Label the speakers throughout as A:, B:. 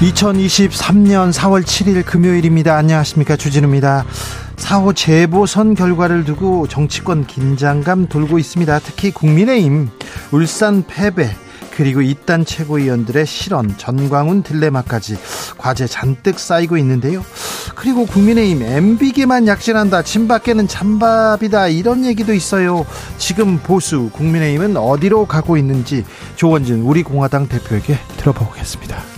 A: 2023년 4월 7일 금요일입니다. 안녕하십니까. 주진우입니다. 4호 재보선 결과를 두고 정치권 긴장감 돌고 있습니다. 특히 국민의힘, 울산 패배, 그리고 이딴 최고위원들의 실언, 전광훈 딜레마까지 과제 잔뜩 쌓이고 있는데요. 그리고 국민의힘 MB계만 약진한다. 친박계는 찬밥이다. 이런 얘기도 있어요. 지금 보수 국민의힘은 어디로 가고 있는지 조원진 우리 공화당 대표에게 들어보겠습니다.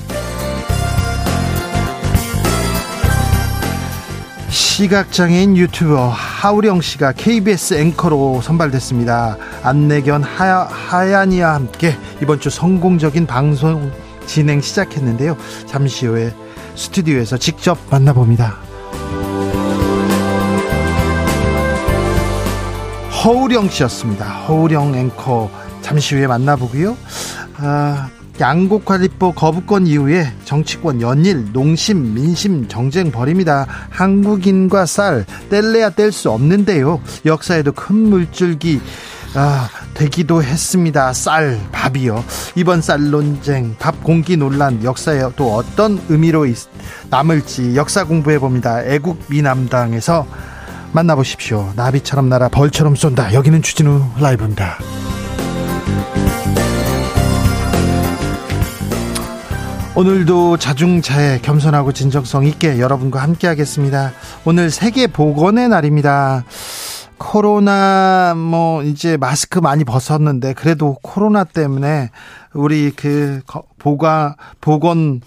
A: 시각장애인 유튜버 하우령 씨가 KBS 앵커로 선발됐습니다. 안내견 하, 하얀이와 함께 이번 주 성공적인 방송 진행 시작했는데요. 잠시 후에 스튜디오에서 직접 만나봅니다. 허우령 씨였습니다. 허우령 앵커 잠시 후에 만나보고요. 아, 양곡관리법 거부권 이후에 정치권 연일 농심 민심 정쟁 벌입니다. 한국인과 쌀 뗄래야 뗄 수 없는데요. 역사에도 큰 물줄기 아, 되기도 했습니다. 쌀, 밥이요. 이번 쌀 논쟁, 밥 공기 논란, 역사에 또 어떤 의미로 남을지 역사 공부해 봅니다. 애국 미남당에서 만나보십시오. 나비처럼 날아 벌처럼 쏜다. 여기는 주진우 라이브입니다. 오늘도 자중자애 겸손하고 진정성 있게 여러분과 함께 하겠습니다. 오늘 세계 보건의 날입니다. 코로나 뭐 이제 마스크 많이 벗었는데 그래도 코로나 때문에 우리 그 보가 보건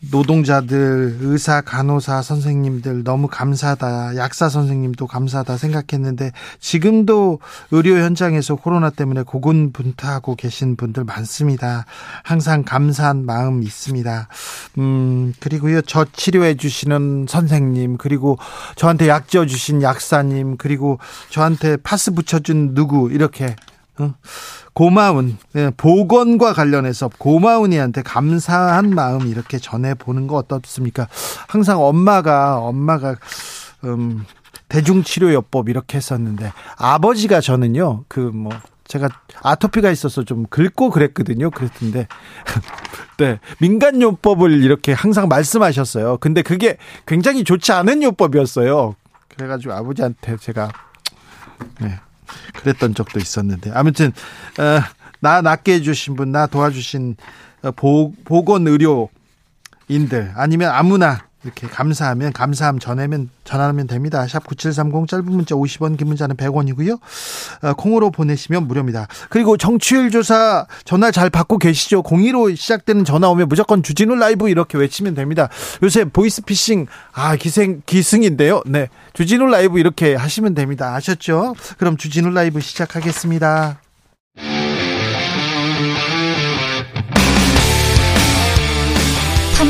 A: 노동자들, 의사, 간호사 선생님들 너무 감사하다. 약사 선생님도 감사하다 생각했는데 지금도 의료 현장에서 코로나 때문에 고군분투하고 계신 분들 많습니다. 항상 감사한 마음 있습니다. 음, 그리고요. 저 치료해 주시는 선생님, 그리고 저한테 약 지어 주신 약사님, 그리고 저한테 파스 붙여 준 누구 이렇게 어? 고마운 예, 보건과 관련해서 고마운 이한테 감사한 마음 이렇게 전해 보는 거 어떻습니까? 항상 엄마가 엄마가 음 대중치료요법 이렇게 했었는데 아버지가 저는요 그 뭐 제가 아토피가 있어서 좀 긁고 그랬거든요. 그랬는데 네 민간요법을 이렇게 항상 말씀하셨어요. 근데 그게 굉장히 좋지 않은 요법이었어요. 그래가지고 아버지한테 제가 네. 그랬던 적도 있었는데. 아무튼 어, 나 낫게 해주신 분, 나 도와주신 어, 보, 보건 의료인들 아니면 아무나 이렇게 감사하면 감사함 전하면 전하면 됩니다. 샵 9730 짧은 문자 50원 긴 문자는 100원이고요. 어, 콩으로 보내시면 무료입니다. 그리고 정치율 조사 전화 잘 받고 계시죠? 02로 시작되는 전화 오면 무조건 주진우 라이브 이렇게 외치면 됩니다. 요새 보이스피싱 아 기생 기승인데요. 네. 주진우 라이브 이렇게 하시면 됩니다. 아셨죠? 그럼 주진우 라이브 시작하겠습니다.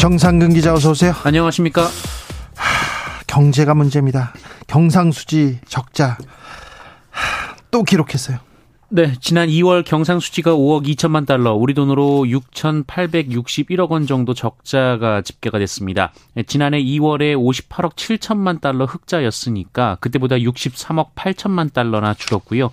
A: 정상근 기자 어서 오세요.
B: 안녕하십니까?
A: 하, 경제가 문제입니다. 경상수지 적자 하, 또 기록했어요.
B: 네, 지난 2월 경상수지가 5억 2천만 달러, 우리 돈으로 6,861억 원 정도 적자가 집계가 됐습니다. 네, 지난해 2월에 58억 7천만 달러 흑자였으니까 그때보다 63억 8천만 달러나 줄었고요.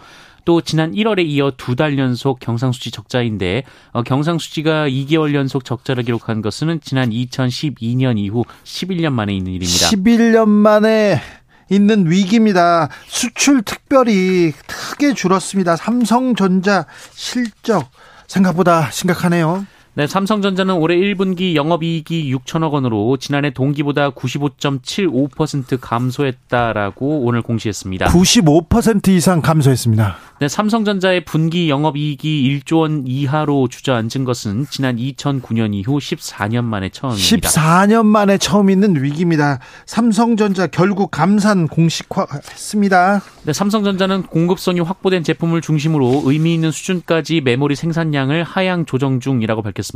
B: 또 지난 1월에 이어 두 달 연속 경상수지 적자인데 어, 경상수지가 2개월 연속 적자를 기록한 것은 지난 2012년 이후 11년 만에 있는 일입니다.
A: 11년 만에 있는 위기입니다. 수출 특별히 크게 줄었습니다. 삼성전자 실적 생각보다 심각하네요.
B: 네, 삼성전자는 올해 1분기 영업이익이 6천억 원으로 지난해 동기보다 95.75% 감소했다라고 오늘 공시했습니다.
A: 95% 이상 감소했습니다.
B: 네, 삼성전자의 분기 영업이익이 1조 원 이하로 주저앉은 것은 지난 2009년 이후 14년 만에 처음입니다.
A: 14년 만에 처음 있는 위기입니다. 삼성전자 결국 감산 공식화했습니다.
B: 네, 삼성전자는 공급성이 확보된 제품을 중심으로 의미 있는 수준까지 메모리 생산량을 하향 조정 중이라고 밝혔습니다.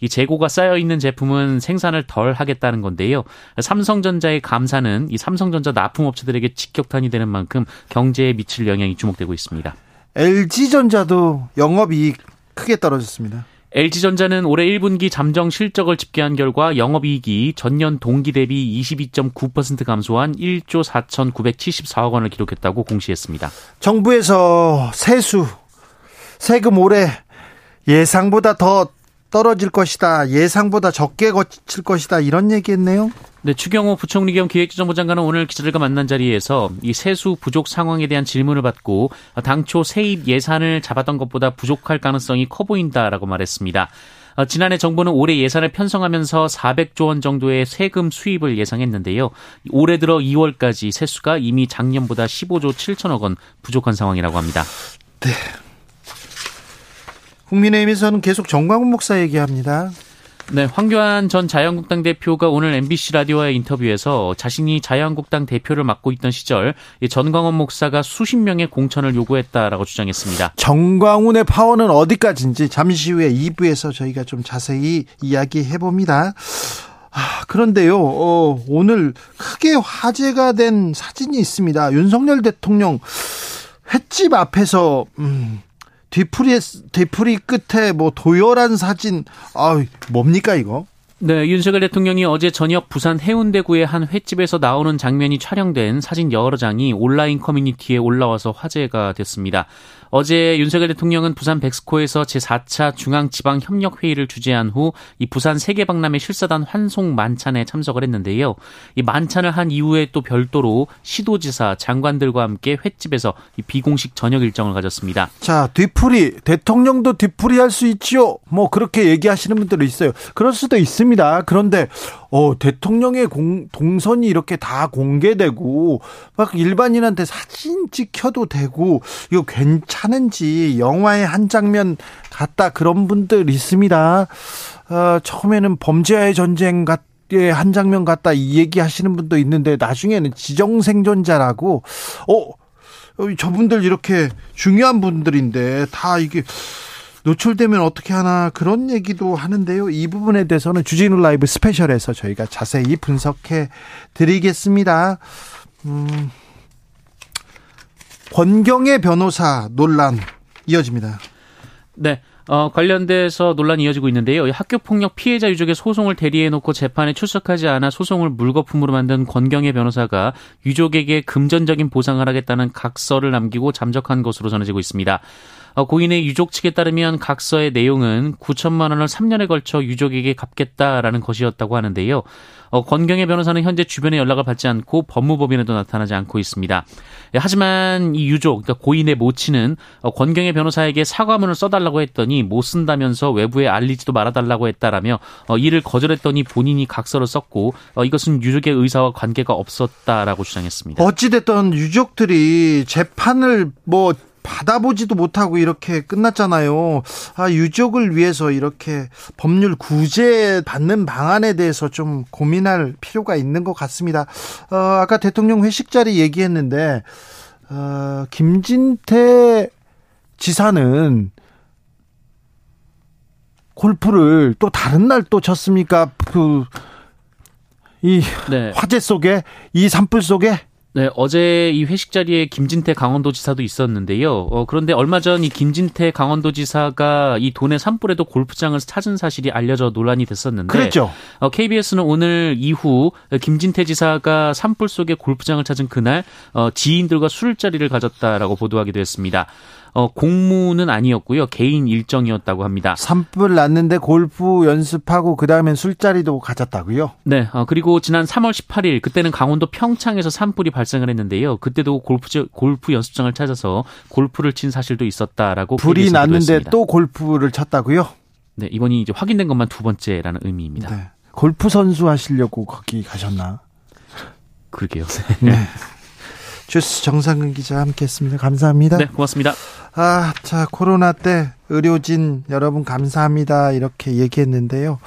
B: 이 재고가 쌓여 있는 제품은 생산을 덜 하겠다는 건데요. 삼성전자의 감산은 이 삼성전자 납품업체들에게 직격탄이 되는 만큼 경제에 미칠 영향이 주목되고 있습니다.
A: LG전자도 영업이익 크게 떨어졌습니다.
B: LG전자는 올해 1분기 잠정 실적을 집계한 결과 영업이익이 전년 동기 대비 22.9% 감소한 1조 4,974억 원을 기록했다고 공시했습니다.
A: 정부에서 세수, 세금 올해 예상보다 더 떨어질 것이다. 예상보다 적게 거칠 것이다. 이런 얘기했네요.
B: 네, 추경호 부총리 겸 기획재정부 장관은 오늘 기자들과 만난 자리에서 이 세수 부족 상황에 대한 질문을 받고 당초 세입 예산을 잡았던 것보다 부족할 가능성이 커 보인다라고 말했습니다. 어, 지난해 정부는 올해 예산을 편성하면서 400조 원 정도의 세금 수입을 예상했는데요. 올해 들어 2월까지 세수가 이미 작년보다 15조 7천억 원 부족한 상황이라고 합니다.
A: 네. 국민의힘에서는 계속 정광훈 목사 얘기합니다.
B: 네, 황교안 전 자유한국당 대표가 오늘 MBC 라디오와의 인터뷰에서 자신이 자유한국당 대표를 맡고 있던 시절 전광훈 목사가 수십 명의 공천을 요구했다라고 주장했습니다.
A: 정광훈의 파워는 어디까지인지 잠시 후에 2부에서 저희가 좀 자세히 이야기해 봅니다. 아, 그런데요, 어, 오늘 크게 화제가 된 사진이 있습니다. 윤석열 대통령 횟집 앞에서, 음, 뒤풀이 뒤풀이 끝에 뭐 도열한 사진 아 뭡니까 이거?
B: 네, 윤석열 대통령이 어제 저녁 부산 해운대구의 한 횟집에서 나오는 장면이 촬영된 사진 여러 장이 온라인 커뮤니티에 올라와서 화제가 됐습니다. 어제 윤석열 대통령은 부산 백스코에서 제4차 중앙지방협력회의를 주재한 후 이 부산 세계박람회 실사단 환송 만찬에 참석을 했는데요. 이 만찬을 한 이후에 또 별도로 시도지사 장관들과 함께 횟집에서 이 비공식 저녁 일정을 가졌습니다.
A: 자, 뒤풀이 대통령도 뒤풀이 할 수 있지요. 뭐 그렇게 얘기하시는 분들도 있어요. 그럴 수도 있습니다. 그런데 어, 대통령의 공, 동선이 이렇게 다 공개되고 막 일반인한테 사진 찍혀도 되고 이거 괜찮 은지 영화의 한 장면 같다 그런 분들 있습니다. 어, 처음에는 범죄와의 전쟁 같한 장면 같다 이 얘기 하시는 분도 있는데 나중에는 지정생존자라고 어 저분들 이렇게 중요한 분들인데 다 이게 노출되면 어떻게 하나 그런 얘기도 하는데요. 이 부분에 대해서는 주진우 라이브 스페셜에서 저희가 자세히 분석해 드리겠습니다. 음, 권경의 변호사 논란 이어집니다.
B: 네. 어, 관련돼서 논란이 이어지고 있는데요. 학교 폭력 피해자 유족의 소송을 대리해 놓고 재판에 출석하지 않아 소송을 물거품으로 만든 권경의 변호사가 유족에게 금전적인 보상을 하겠다는 각서를 남기고 잠적한 것으로 전해지고 있습니다. 어, 고인의 유족 측에 따르면 각서의 내용은 9천만 원을 3년에 걸쳐 유족에게 갚겠다라는 것이었다고 하는데요. 어, 권경의 변호사는 현재 주변에 연락을 받지 않고 법무법인에도 나타나지 않고 있습니다. 예, 하지만 이 유족, 그러니까 고인의 모친은 어, 권경의 변호사에게 사과문을 써달라고 했더니 못 쓴다면서 외부에 알리지도 말아달라고 했다라며 이를 거절했더니 본인이 각서를 썼고 이것은 유족의 의사와 관계가 없었다라고 주장했습니다.
A: 어찌됐든 유족들이 재판을 뭐 받아보지도 못하고 이렇게 끝났잖아요. 아, 유족을 위해서 이렇게 법률 구제 받는 방안에 대해서 좀 고민할 필요가 있는 것 같습니다. 어, 아까 대통령 회식 자리 얘기했는데, 어, 김진태 지사는 골프를 또 다른 날 또 쳤습니까? 그, 이 네. 화재 속에, 이 산불 속에?
B: 네, 어제 이 회식 자리에 김진태 강원도지사도 있었는데요. 어, 그런데 얼마 전 이 김진태 강원도지사가 이 돈의 산불에도 골프장을 찾은 사실이 알려져 논란이 됐었는데,
A: 그랬죠.
B: 어, KBS는 오늘 이후 김진태 지사가 산불 속에 골프장을 찾은 그날 어, 지인들과 술자리를 가졌다라고 보도하기도 했습니다. 어, 공무는 아니었고요. 개인 일정이었다고 합니다.
A: 산불 났는데 골프 연습하고 그 다음엔 술자리도 가졌다고요?
B: 네. 어, 그리고 지난 3월 18일 그때는 강원도 평창에서 산불이 발생을 했는데요. 그때도 골프 골프 연습장을 찾아서 골프를 친 사실도 있었다라고
A: 불이 났는데 했습니다. 또 골프를 쳤다고요?
B: 네, 이번이 이제 확인된 것만 두 번째라는 의미입니다. 네.
A: 골프 선수 하시려고 거기 가셨나?
B: 그러게요.
A: 네. 주스 정상근 기자 함께했습니다. 감사합니다.
B: 네, 고맙습니다.
A: 아, 자 코로나 때 의료진 여러분 감사합니다 이렇게 얘기했는데요.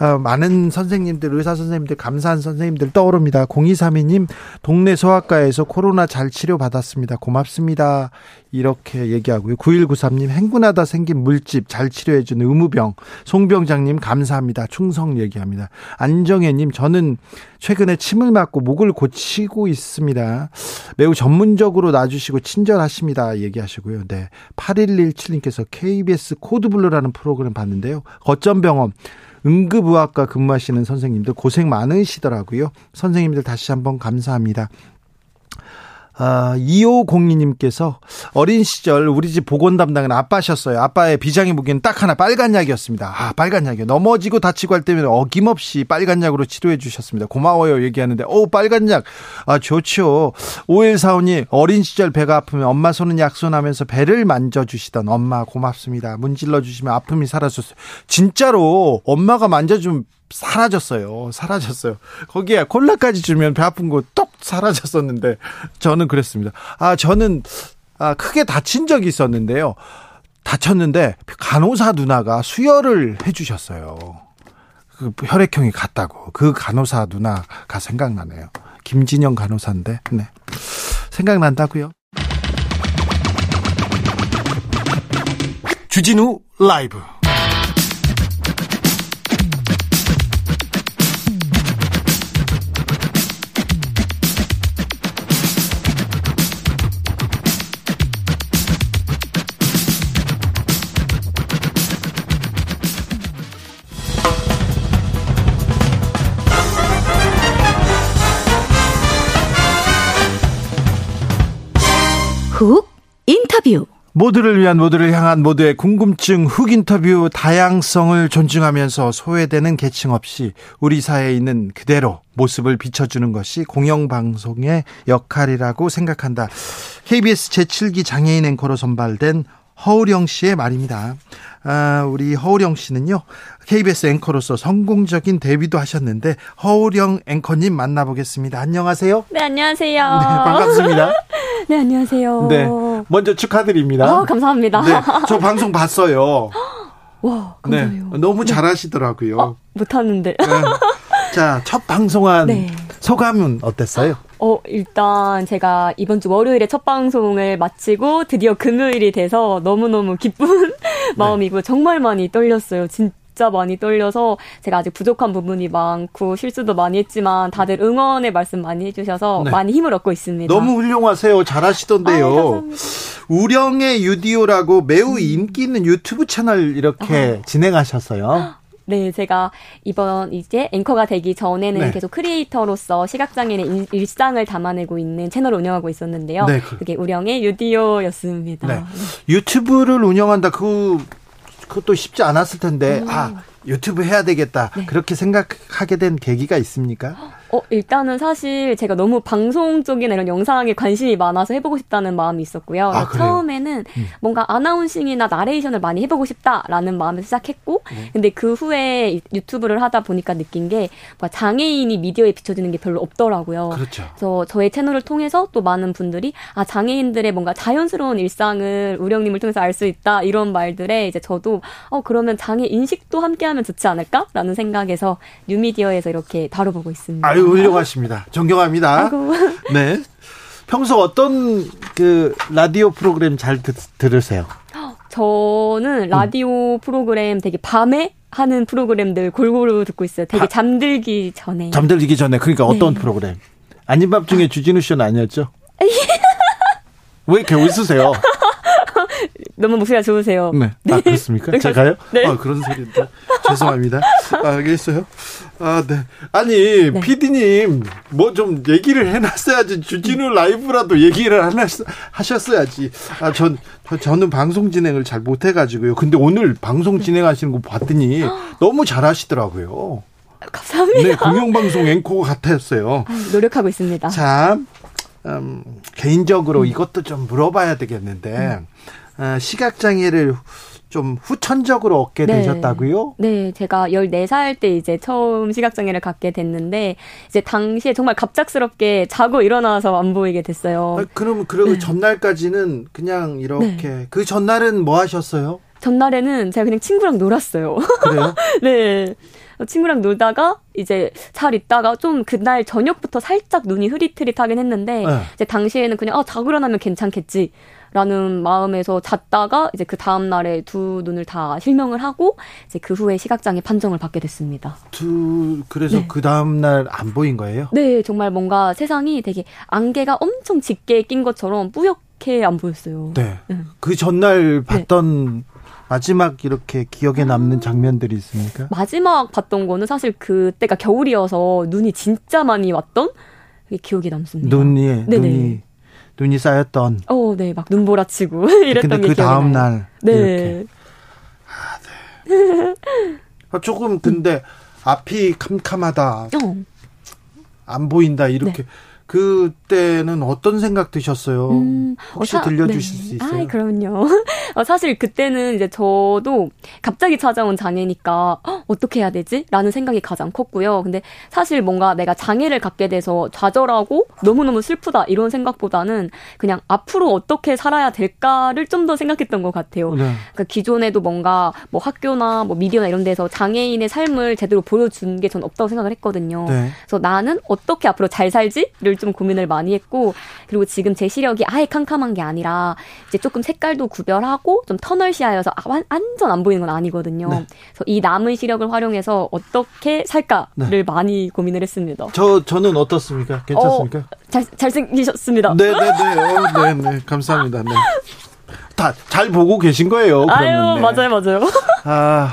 A: 어, 많은 선생님들 의사 선생님들 감사한 선생님들 떠오릅니다. 0232님 동네 소아과에서 코로나 잘 치료 받았습니다. 고맙습니다. 이렇게 얘기하고요. 9193님 행군하다 생긴 물집 잘 치료해준 의무병 송병장님 감사합니다. 충성 얘기합니다. 안정혜님 저는 최근에 침을 맞고 목을 고치고 있습니다. 매우 전문적으로 놔주시고 친절하십니다. 얘기하시고요. 네. 8117님께서 KBS 코드블루라는 프로그램 봤는데요. 거점병원 응급의학과 근무하시는 선생님들 고생 많으시더라고요. 선생님들 다시 한번 감사합니다. 아, 2502님께서 어린 시절 우리 집 보건 담당은 아빠셨어요. 아빠의 비장의 무기는 딱 하나 빨간 약이었습니다. 아, 빨간 약이요. 넘어지고 다치고 할 때면 어김없이 빨간 약으로 치료해 주셨습니다. 고마워요. 얘기하는데, 오, 빨간 약. 아, 좋죠. 5145님, 어린 시절 배가 아프면 엄마 손은 약손하면서 배를 만져주시던 엄마 고맙습니다. 문질러 주시면 아픔이 사라졌어요. 진짜로 엄마가 만져주면 사라졌어요. 사라졌어요. 거기에 콜라까지 주면 배 아픈 거 똑 사라졌었는데 저는 그랬습니다. 아 저는 아 크게 다친 적이 있었는데요. 다쳤는데 간호사 누나가 수혈을 해 주셨어요. 그 혈액형이 같다고 그 간호사 누나가 생각나네요. 김진영 간호사인데 네 생각난다고요. 주진우 라이브
C: 훅 인터뷰
A: 모두를 위한 모두를 향한 모두의 궁금증 훅 인터뷰 다양성을 존중하면서 소외되는 계층 없이 우리 사회에 있는 그대로 모습을 비춰주는 것이 공영방송의 역할이라고 생각한다. KBS 제7기 장애인 앵커로 선발된 허우령 씨의 말입니다. 아, 우리 허우령 씨는요, KBS 앵커로서 성공적인 데뷔도 하셨는데, 허우령 앵커님 만나보겠습니다. 안녕하세요.
D: 네, 안녕하세요.
A: 네, 반갑습니다.
D: 네, 안녕하세요. 네,
A: 먼저 축하드립니다.
D: 어, 감사합니다. 네,
A: 저 방송 봤어요.
D: 와, 감사해요.
A: 네, 너무 잘하시더라고요. 어,
D: 못하는데.
A: 네. 자, 첫 방송한 네. 소감은 어땠어요?
D: 어, 일단 제가 이번 주 월요일에 첫 방송을 마치고 드디어 금요일이 돼서 너무너무 기쁜 네. 마음이고 정말 많이 떨렸어요. 진짜. 진짜 많이 떨려서 제가 아직 부족한 부분이 많고 실수도 많이 했지만 다들 응원의 말씀 많이 해주셔서 네. 많이 힘을 얻고 있습니다.
A: 너무 훌륭하세요. 잘하시던데요. 아, 우령의 유디오라고 매우 인기 있는 유튜브 채널 이렇게 아. 진행하셨어요.
D: 네, 제가 이번 이제 앵커가 되기 전에는 네. 계속 크리에이터로서 시각장애인의 일상을 담아내고 있는 채널을 운영하고 있었는데요. 네, 그... 게 우령의 유디오였습니다. 네.
A: 유튜브를 운영한다. 그 그것도 쉽지 않았을 텐데 음. 아 유튜브 해야 되겠다 네. 그렇게 생각하게 된 계기가 있습니까?
D: 어, 일단은 사실 제가 너무 방송 쪽이나 이런 영상에 관심이 많아서 해보고 싶다는 마음이 있었고요. 아, 처음에는 음. 뭔가 아나운싱이나 나레이션을 많이 해보고 싶다라는 마음에서 시작했고, 네. 근데 그 후에 유튜브를 하다 보니까 느낀 게 장애인이 미디어에 비춰지는 게 별로 없더라고요.
A: 그렇죠.
D: 그래서 저의 채널을 통해서 또 많은 분들이 아 장애인들의 뭔가 자연스러운 일상을 우령님을 통해서 알 수 있다 이런 말들에 이제 저도 어 그러면 장애 인식도 함께하면 좋지 않을까라는 생각에서 뉴미디어에서 이렇게 다뤄보고 있습니다.
A: 아유 훌륭하십니다. 존경합니다. 아이고. 네. 평소 어떤 그 라디오 프로그램 잘 듣, 들으세요?
D: 저는 라디오 음. 프로그램 되게 밤에 하는 프로그램들 골고루 듣고 있어요. 되게 아, 잠들기 전에.
A: 잠들기 전에. 그러니까 어떤 네. 프로그램? 아닌 밤 중에 주진우 씨는 아니었죠? 왜 이렇게 웃으세요?
D: 너무 목소리가 좋으세요.
A: 네. 아, 네. 그렇습니까? 제가요?
D: 네.
A: 아, 그런 소리인데. 죄송합니다. 아, 알겠어요. 아, 네. 아니, 네. 피디님, 뭐 좀 얘기를 해놨어야지. 주진우 라이브라도 얘기를 하나, 하셨어야지. 아, 전, 저는 방송 진행을 잘 못해가지고요. 근데 오늘 방송 진행하시는 거 봤더니 너무 잘하시더라고요.
D: 감사합니다.
A: 네, 공영방송 앵커 같았어요.
D: 노력하고 있습니다.
A: 자, 음, 개인적으로 음. 이것도 좀 물어봐야 되겠는데, 음. 어, 시각장애를 좀 후천적으로 얻게 네. 되셨다고요?
D: 네, 제가 14살 때 이제 처음 시각장애를 갖게 됐는데 이제 당시에 정말 갑작스럽게 자고 일어나서 안 보이게 됐어요.
A: 아, 그럼 그 네. 전날까지는 그냥 이렇게 네. 그 전날은 뭐 하셨어요?
D: 전날에는 제가 그냥 친구랑 놀았어요.
A: 그래요?
D: 네. 친구랑 놀다가 이제 잘 있다가 좀 그날 저녁부터 살짝 눈이 흐릿흐릿하긴 했는데 네. 이제 당시에는 그냥 아 자고 일어나면 괜찮겠지. 라는 마음에서 잤다가 이제 그 다음 날에 두 눈을 다 실명을 하고 이제 그 후에 시각장애 판정을 받게 됐습니다.
A: 두 그래서 네. 그 다음 날 안 보인 거예요?
D: 네, 정말 뭔가 세상이 되게 안개가 엄청 짙게 낀 것처럼 뿌옇게 안 보였어요.
A: 네. 네. 그 전날 네. 봤던 네. 마지막 이렇게 기억에 남는 장면들이 있습니까?
D: 마지막 봤던 거는 사실 그때가 겨울이어서 눈이 진짜 많이 왔던 기억이 남습니다.
A: 눈이 네네. 눈이 눈이 쌓였던.
D: 어, 네, 막 눈보라치고 이랬던
A: 근데 그 다음 날
D: 네. 이렇게. 아,
A: 네. 아, 조금 근데 앞이 캄캄하다. 어. 안 보인다 이렇게 네. 그때는 어떤 생각 드셨어요? 음, 혹시 어, 사, 들려주실 네. 수 있어요?
D: 아, 그럼요. 어, 사실 그때는 이제 저도 갑자기 찾아온 장애니까 어, 어떻게 해야 되지? 라는 생각이 가장 컸고요. 근데 사실 뭔가 내가 장애를 갖게 돼서 좌절하고 너무너무 슬프다 이런 생각보다는 그냥 앞으로 어떻게 살아야 될까를 좀 더 생각했던 것 같아요. 네. 그러니까 기존에도 뭔가 뭐 학교나 뭐 미디어나 이런 데서 장애인의 삶을 제대로 보여준 게 전 없다고 생각을 했거든요. 네. 그래서 나는 어떻게 앞으로 잘 살지를 좀 고민을 많이 했고 그리고 지금 제 시력이 아예 캄캄한 게 아니라 이제 조금 색깔도 구별하고 좀 터널 시야여서 아, 완전 안 보이는 건 아니거든요. 네. 그래서 이 남은 시력을 활용해서 어떻게 살까를 네. 많이 고민을 했습니다.
A: 저 저는 어떻습니까? 괜찮습니까? 어,
D: 잘 잘생기셨습니다.
A: 네네네. 어, 네네. 감사합니다. 네. 다잘 보고 계신 거예요.
D: 아유 네. 맞아요 맞아요.
A: 아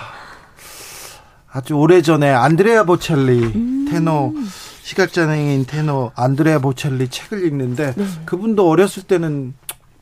A: 아주 오래 전에 안드레아 보첼리 음. 테너 시각장애인 테너 안드레아 보첼리 책을 읽는데 네. 그분도 어렸을 때는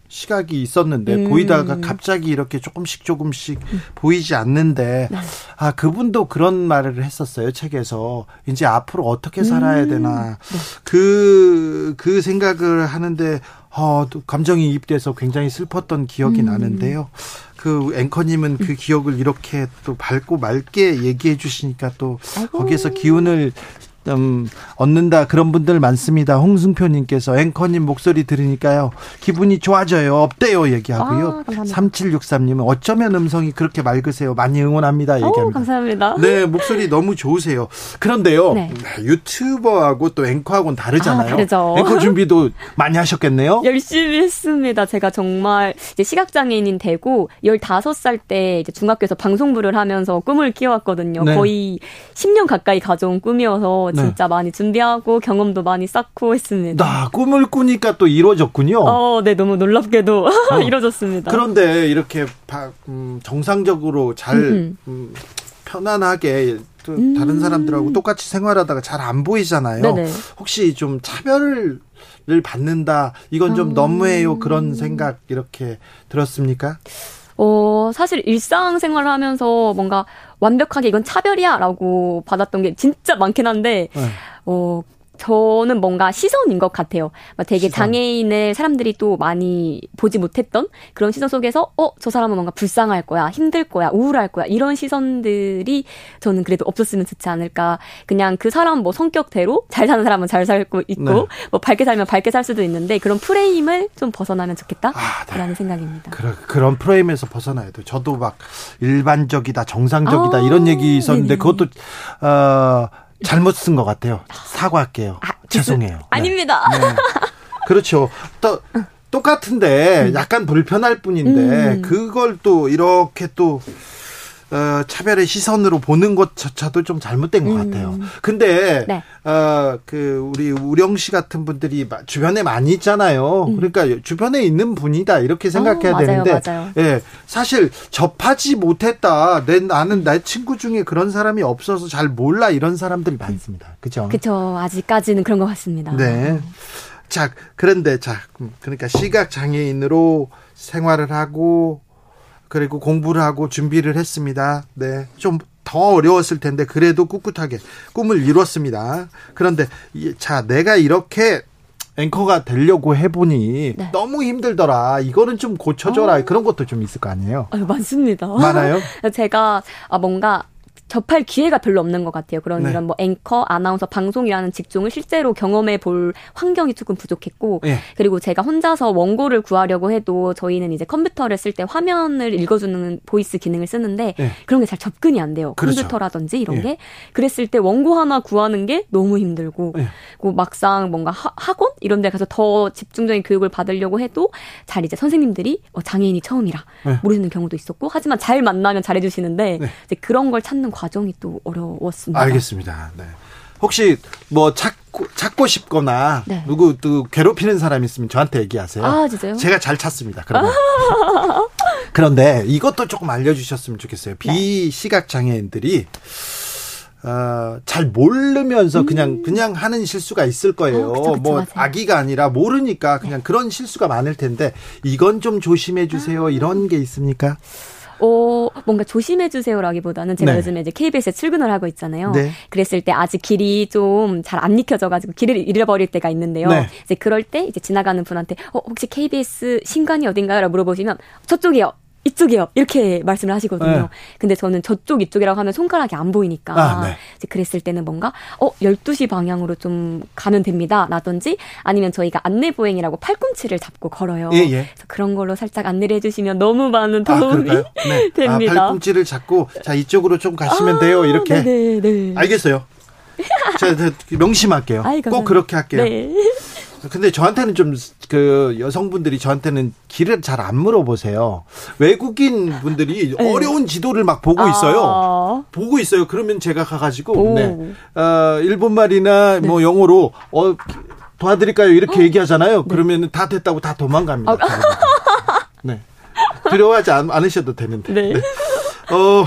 A: 시각이 있었는데 음. 보이다가 갑자기 이렇게 조금씩 조금씩 음. 보이지 않는데 네. 아 그분도 그런 말을 했었어요 책에서 이제 앞으로 어떻게 살아야 음. 되나 그그 네. 그 생각을 하는데 어, 또 감정이 입돼서 굉장히 슬펐던 기억이 음. 나는데요. 그 앵커님은 그 기억을 이렇게 또 밝고 맑게 얘기해 주시니까 또 아이고. 거기에서 기운을 좀 얻는다 그런 분들 많습니다. 홍승표님께서 앵커님 목소리 들으니까요 기분이 좋아져요. 없대요 얘기하고요. 아, 3763님은 어쩌면 음성이 그렇게 맑으세요. 많이 응원합니다 얘기합니다. 오,
D: 감사합니다.
A: 네 목소리 너무 좋으세요. 그런데요 네. 유튜버하고 또 앵커하고는 다르잖아요.
D: 아, 다르죠.
A: 앵커 준비도 많이 하셨겠네요.
D: 열심히 했습니다. 제가 정말 이제 시각장애인인 되고 15살 때 이제 중학교에서 방송부를 하면서 꿈을 키워왔거든요. 네. 거의 10년 가까이 가져온 꿈이어서 네. 진짜 많이 준비하고 경험도 많이 쌓고 했습니다.
A: 나 꿈을 꾸니까 또 이루어졌군요.
D: 어, 네, 너무 놀랍게도 어. 이루어졌습니다.
A: 그런데 이렇게 음, 정상적으로 잘 음, 편안하게 또 음. 다른 사람들하고 똑같이 생활하다가 잘 안 보이잖아요. 네네. 혹시 좀 차별을 받는다 이건 좀 음. 너무해요 그런 생각 이렇게 들었습니까?
D: 어, 사실 일상생활을 하면서 뭔가 완벽하게 이건 차별이야 라고 받았던 게 진짜 많긴 한데, 네. 어, 저는 뭔가 시선인 것 같아요. 되게 시선. 장애인을 사람들이 또 많이 보지 못했던 그런 시선 속에서 어, 저 사람은 뭔가 불쌍할 거야, 힘들 거야, 우울할 거야. 이런 시선들이 저는 그래도 없었으면 좋지 않을까. 그냥 그 사람 뭐 성격대로 잘 사는 사람은 잘 살고 있고 네. 뭐 밝게 살면 밝게 살 수도 있는데 그런 프레임을 좀 벗어나면 좋겠다라는 아, 네. 생각입니다.
A: 그런 그런 프레임에서 벗어나야 돼. 저도 막 일반적이다, 정상적이다 아, 이런 얘기 있었는데 네네. 그것도 어 잘못 쓴 것 같아요. 사과할게요. 아, 죄송해요. 네.
D: 아닙니다. 네.
A: 그렇죠. 또 똑같은데 음. 약간 불편할 뿐인데 음. 그걸 또 이렇게 또 어, 차별의 시선으로 보는 것조차도 좀 잘못된 것 음. 같아요. 근데 네. 어, 그 우리 우령 씨 같은 분들이 주변에 많이 있잖아요. 음. 그러니까 주변에 있는 분이다 이렇게 생각해야 어, 맞아요, 되는데, 맞아요. 예, 사실 접하지 못했다. 내 나는 내 친구 중에 그런 사람이 없어서 잘 몰라 이런 사람들이 많습니다. 그죠?
D: 그죠. 아직까지는 그런 것 같습니다.
A: 네. 자, 그런데 자, 그러니까 시각 장애인으로 생활을 하고 그리고 공부를 하고 준비를 했습니다. 네. 좀 더 어려웠을 텐데 그래도 꿋꿋하게 꿈을 이뤘습니다. 그런데 자, 내가 이렇게 앵커가 되려고 해보니 네. 너무 힘들더라. 이거는 좀 고쳐줘라. 어. 그런 것도 좀 있을 거 아니에요?
D: 아, 많습니다.
A: 많아요?
D: 제가 아, 뭔가 접할 기회가 별로 없는 것 같아요. 그런 네. 이런 뭐 앵커, 아나운서, 방송이라는 직종을 실제로 경험해 볼 환경이 조금 부족했고, 네. 그리고 제가 혼자서 원고를 구하려고 해도 저희는 이제 컴퓨터를 쓸 때 화면을 읽어주는 voice 기능을 쓰는데 네. 그런 게 잘 접근이 안 돼요. 그렇죠. 컴퓨터라든지 이런 예. 게. 그랬을 때 원고 하나 구하는 게 너무 힘들고, 예. 그 막상 뭔가 하, 학원 이런 데 가서 더 집중적인 교육을 받으려고 해도 잘 이제 선생님들이 어, 장애인이 처음이라 예. 모르는 경우도 있었고, 하지만 잘 만나면 잘해주시는데 네. 이제 그런 걸 찾는 과정이 또 어려웠습니다.
A: 알겠습니다. 네. 혹시 뭐 찾고 찾고 싶거나 네. 누구 또 괴롭히는 사람 있으면 저한테 얘기하세요.
D: 아 진짜요?
A: 제가 잘 찾습니다. 그러면. 그런데 이것도 조금 알려주셨으면 좋겠어요. 네. 비시각 장애인들이 어, 잘 모르면서 그냥 음. 그냥 하는 실수가 있을 거예요. 어, 그쵸, 그쵸, 뭐 맞아요. 아기가 아니라 모르니까 그냥 네. 그런 실수가 많을 텐데 이건 좀 조심해 주세요. 아. 이런 게 있습니까?
D: 어, 뭔가 조심해 주세요라기보다는 제가 네. 요즘에 이제 KBS에 출근을 하고 있잖아요. 네. 그랬을 때 아직 길이 좀 잘 안 익혀져 가지고 길을 잃어버릴 때가 있는데요. 네. 이제 그럴 때 이제 지나가는 분한테 어, 혹시 KBS 신관이 어딘가요라고 물어보시면 저쪽이요. 이쪽이요. 이렇게 말씀을 하시거든요. 네. 근데 저는 저쪽 이쪽이라고 하면 손가락이 안 보이니까 아, 네. 이제 그랬을 때는 뭔가 어 12시 방향으로 좀 가면 됩니다. 라든지 아니면 저희가 안내 보행이라고 팔꿈치를 잡고 걸어요. 예, 예. 그래서 그런 걸로 살짝 안내를 해 주시면 너무 많은 아, 도움이 아, 네. 됩니다.
A: 아, 팔꿈치를 잡고 자, 이쪽으로 좀 가시면 아, 돼요. 이렇게. 네, 네. 알겠어요. 제가 명심할게요. 아이, 꼭 그렇게 할게요. 네. 근데 저한테는 좀 그 여성분들이 저한테는 길을 잘 안 물어보세요. 외국인 분들이 네. 어려운 지도를 막 보고 아. 있어요. 보고 있어요. 그러면 제가 가가지고 네. 어, 일본말이나 네. 뭐 영어로 어, 도와드릴까요? 이렇게 어? 얘기하잖아요. 네. 그러면 다 됐다고 다 도망갑니다. 아. 네. 두려워하지 않, 으셔도 되는데. 네. 네. 어.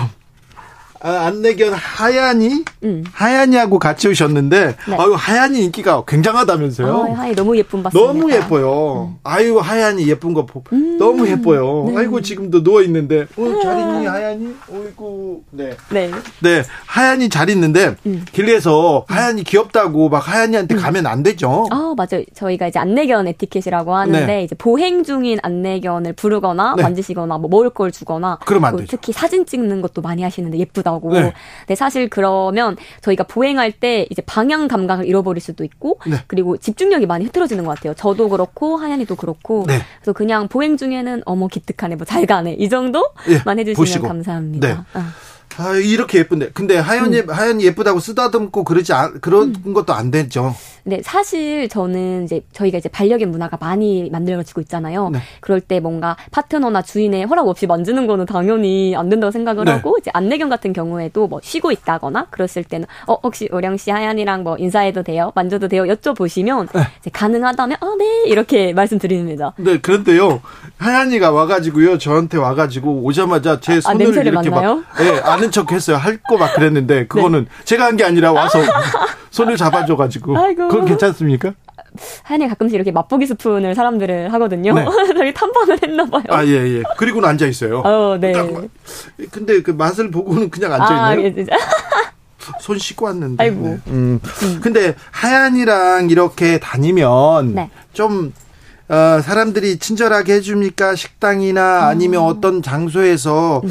A: 아, 안내견 하얀이 음. 하얀이하고 같이 오셨는데 네. 아유 하얀이 인기가 굉장하다면서요?
D: 어, 하얀이 너무 예쁜 봤습니다.
A: 너무 예뻐요. 음. 아유 하얀이 예쁜 거 음. 너무 예뻐요. 네. 아이고 지금도 누워 있는데 어, 잘 있니 하얀이? 어이구 네. 네. 네. 하얀이 잘 있는데 음. 길에서 하얀이 귀엽다고 막 하얀이한테 음. 가면 안 되죠?
D: 아 맞아요. 저희가 이제 안내견 에티켓이라고 하는데 네. 이제 보행 중인 안내견을 부르거나 네. 만지시거나 뭐 먹을 걸 주거나
A: 그러면 안 되죠.
D: 특히 사진 찍는 것도 많이 하시는데 예쁘다. 나오고. 네. 근데 사실 그러면 저희가 보행할 이제 방향 감각을 잃어버릴 수도 있고 네. 그리고 집중력이 많이 흐트러지는 것 같아요. 저도 그렇고 하얀이도 그렇고. 네. 그래서 그냥 보행 중에는 어머 기특하네, 뭐 잘 가네 이 정도만 네. 해주시면 보시고. 감사합니다. 네. 아.
A: 아, 이렇게 예쁜데. 근데 하얀이, 음. 하얀이 예쁘다고 쓰다듬고 그러지, 않, 그런 음. 것도 안 되죠.
D: 네, 사실 저는 이제 저희가 이제 반려견 문화가 많이 만들어지고 있잖아요. 네. 그럴 때 뭔가 파트너나 주인의 허락 없이 만지는 거는 당연히 안 된다고 생각을 네. 하고 이제 안내견 같은 경우에도 뭐 쉬고 있다거나 그랬을 때는 어 혹시 오령 씨 하얀이랑 뭐 인사해도 돼요? 만져도 돼요? 여쭤보시면 네. 이제 가능하다면 아 네 이렇게 말씀드립니다.
A: 네, 그런데요 하얀이가 와 가지고요 저한테 와 가지고 오자마자 제 아, 손을 아, 이렇게 맡나요? 막 네, 아는 척 했어요 할 거 막 그랬는데 그거는 네. 제가 한 게 아니라 와서 손을 잡아 줘 가지고 아이고. 그건 괜찮습니까?
D: 하얀이 가끔씩 이렇게 맛보기 스푼을 사람들을 하거든요. 네. 저기 탐방을 했나 봐요.
A: 아, 예, 예. 그리고는 앉아 있어요.
D: 어, 네.
A: 근데 그 맛을 보고는 그냥 앉아 있나요? 아, 예, 진짜. 손 씻고 왔는데. 아이고. 네. 음. 음. 근데 하얀이랑 이렇게 다니면 네. 좀 어, 사람들이 친절하게 해줍니까? 식당이나 아니면 음. 어떤 장소에서 음.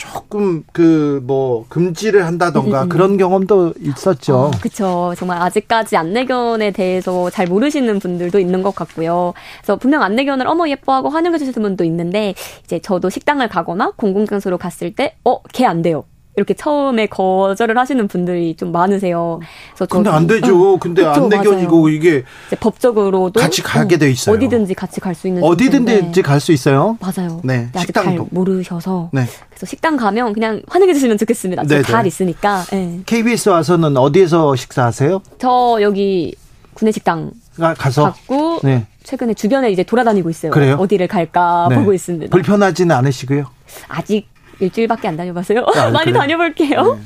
A: 조금 그 뭐 금지를 한다던가 음, 음, 음. 그런 경험도 있었죠. 어,
D: 그렇죠. 정말 아직까지 안내견에 대해서 잘 모르시는 분들도 있는 것 같고요. 그래서 분명 안내견을 어머 예뻐하고 환영해 주시는 분도 있는데 이제 저도 식당을 가거나 공공장소로 갔을 때 어, 걔 안 돼요. 이렇게 처음에 거절을 하시는 분들이 좀 많으세요.
A: 그래서 근데 안 되죠. 응. 근데 그렇죠, 안내견이고 이게
D: 법적으로도
A: 같이 가게 돼 있어요.
D: 어디든지 같이 갈 수 있는
A: 어디든지 갈 수 있어요.
D: 맞아요.
A: 네.
D: 식당도 모르셔서 네. 그래서 식당 가면 그냥 환영해 주시면 좋겠습니다. 잘 있으니까. 네.
A: KBS 와서는 어디에서 식사하세요?
D: 저 여기 구내식당
A: 가서
D: 갔고 네. 최근에 주변에 이제 돌아다니고 있어요.
A: 그래요?
D: 어디를 갈까 네. 보고 있습니다.
A: 불편하지는 않으시고요?
D: 아직 일주일밖에 안 다녀봤어요. 아, 많이 그래요? 다녀볼게요. 네.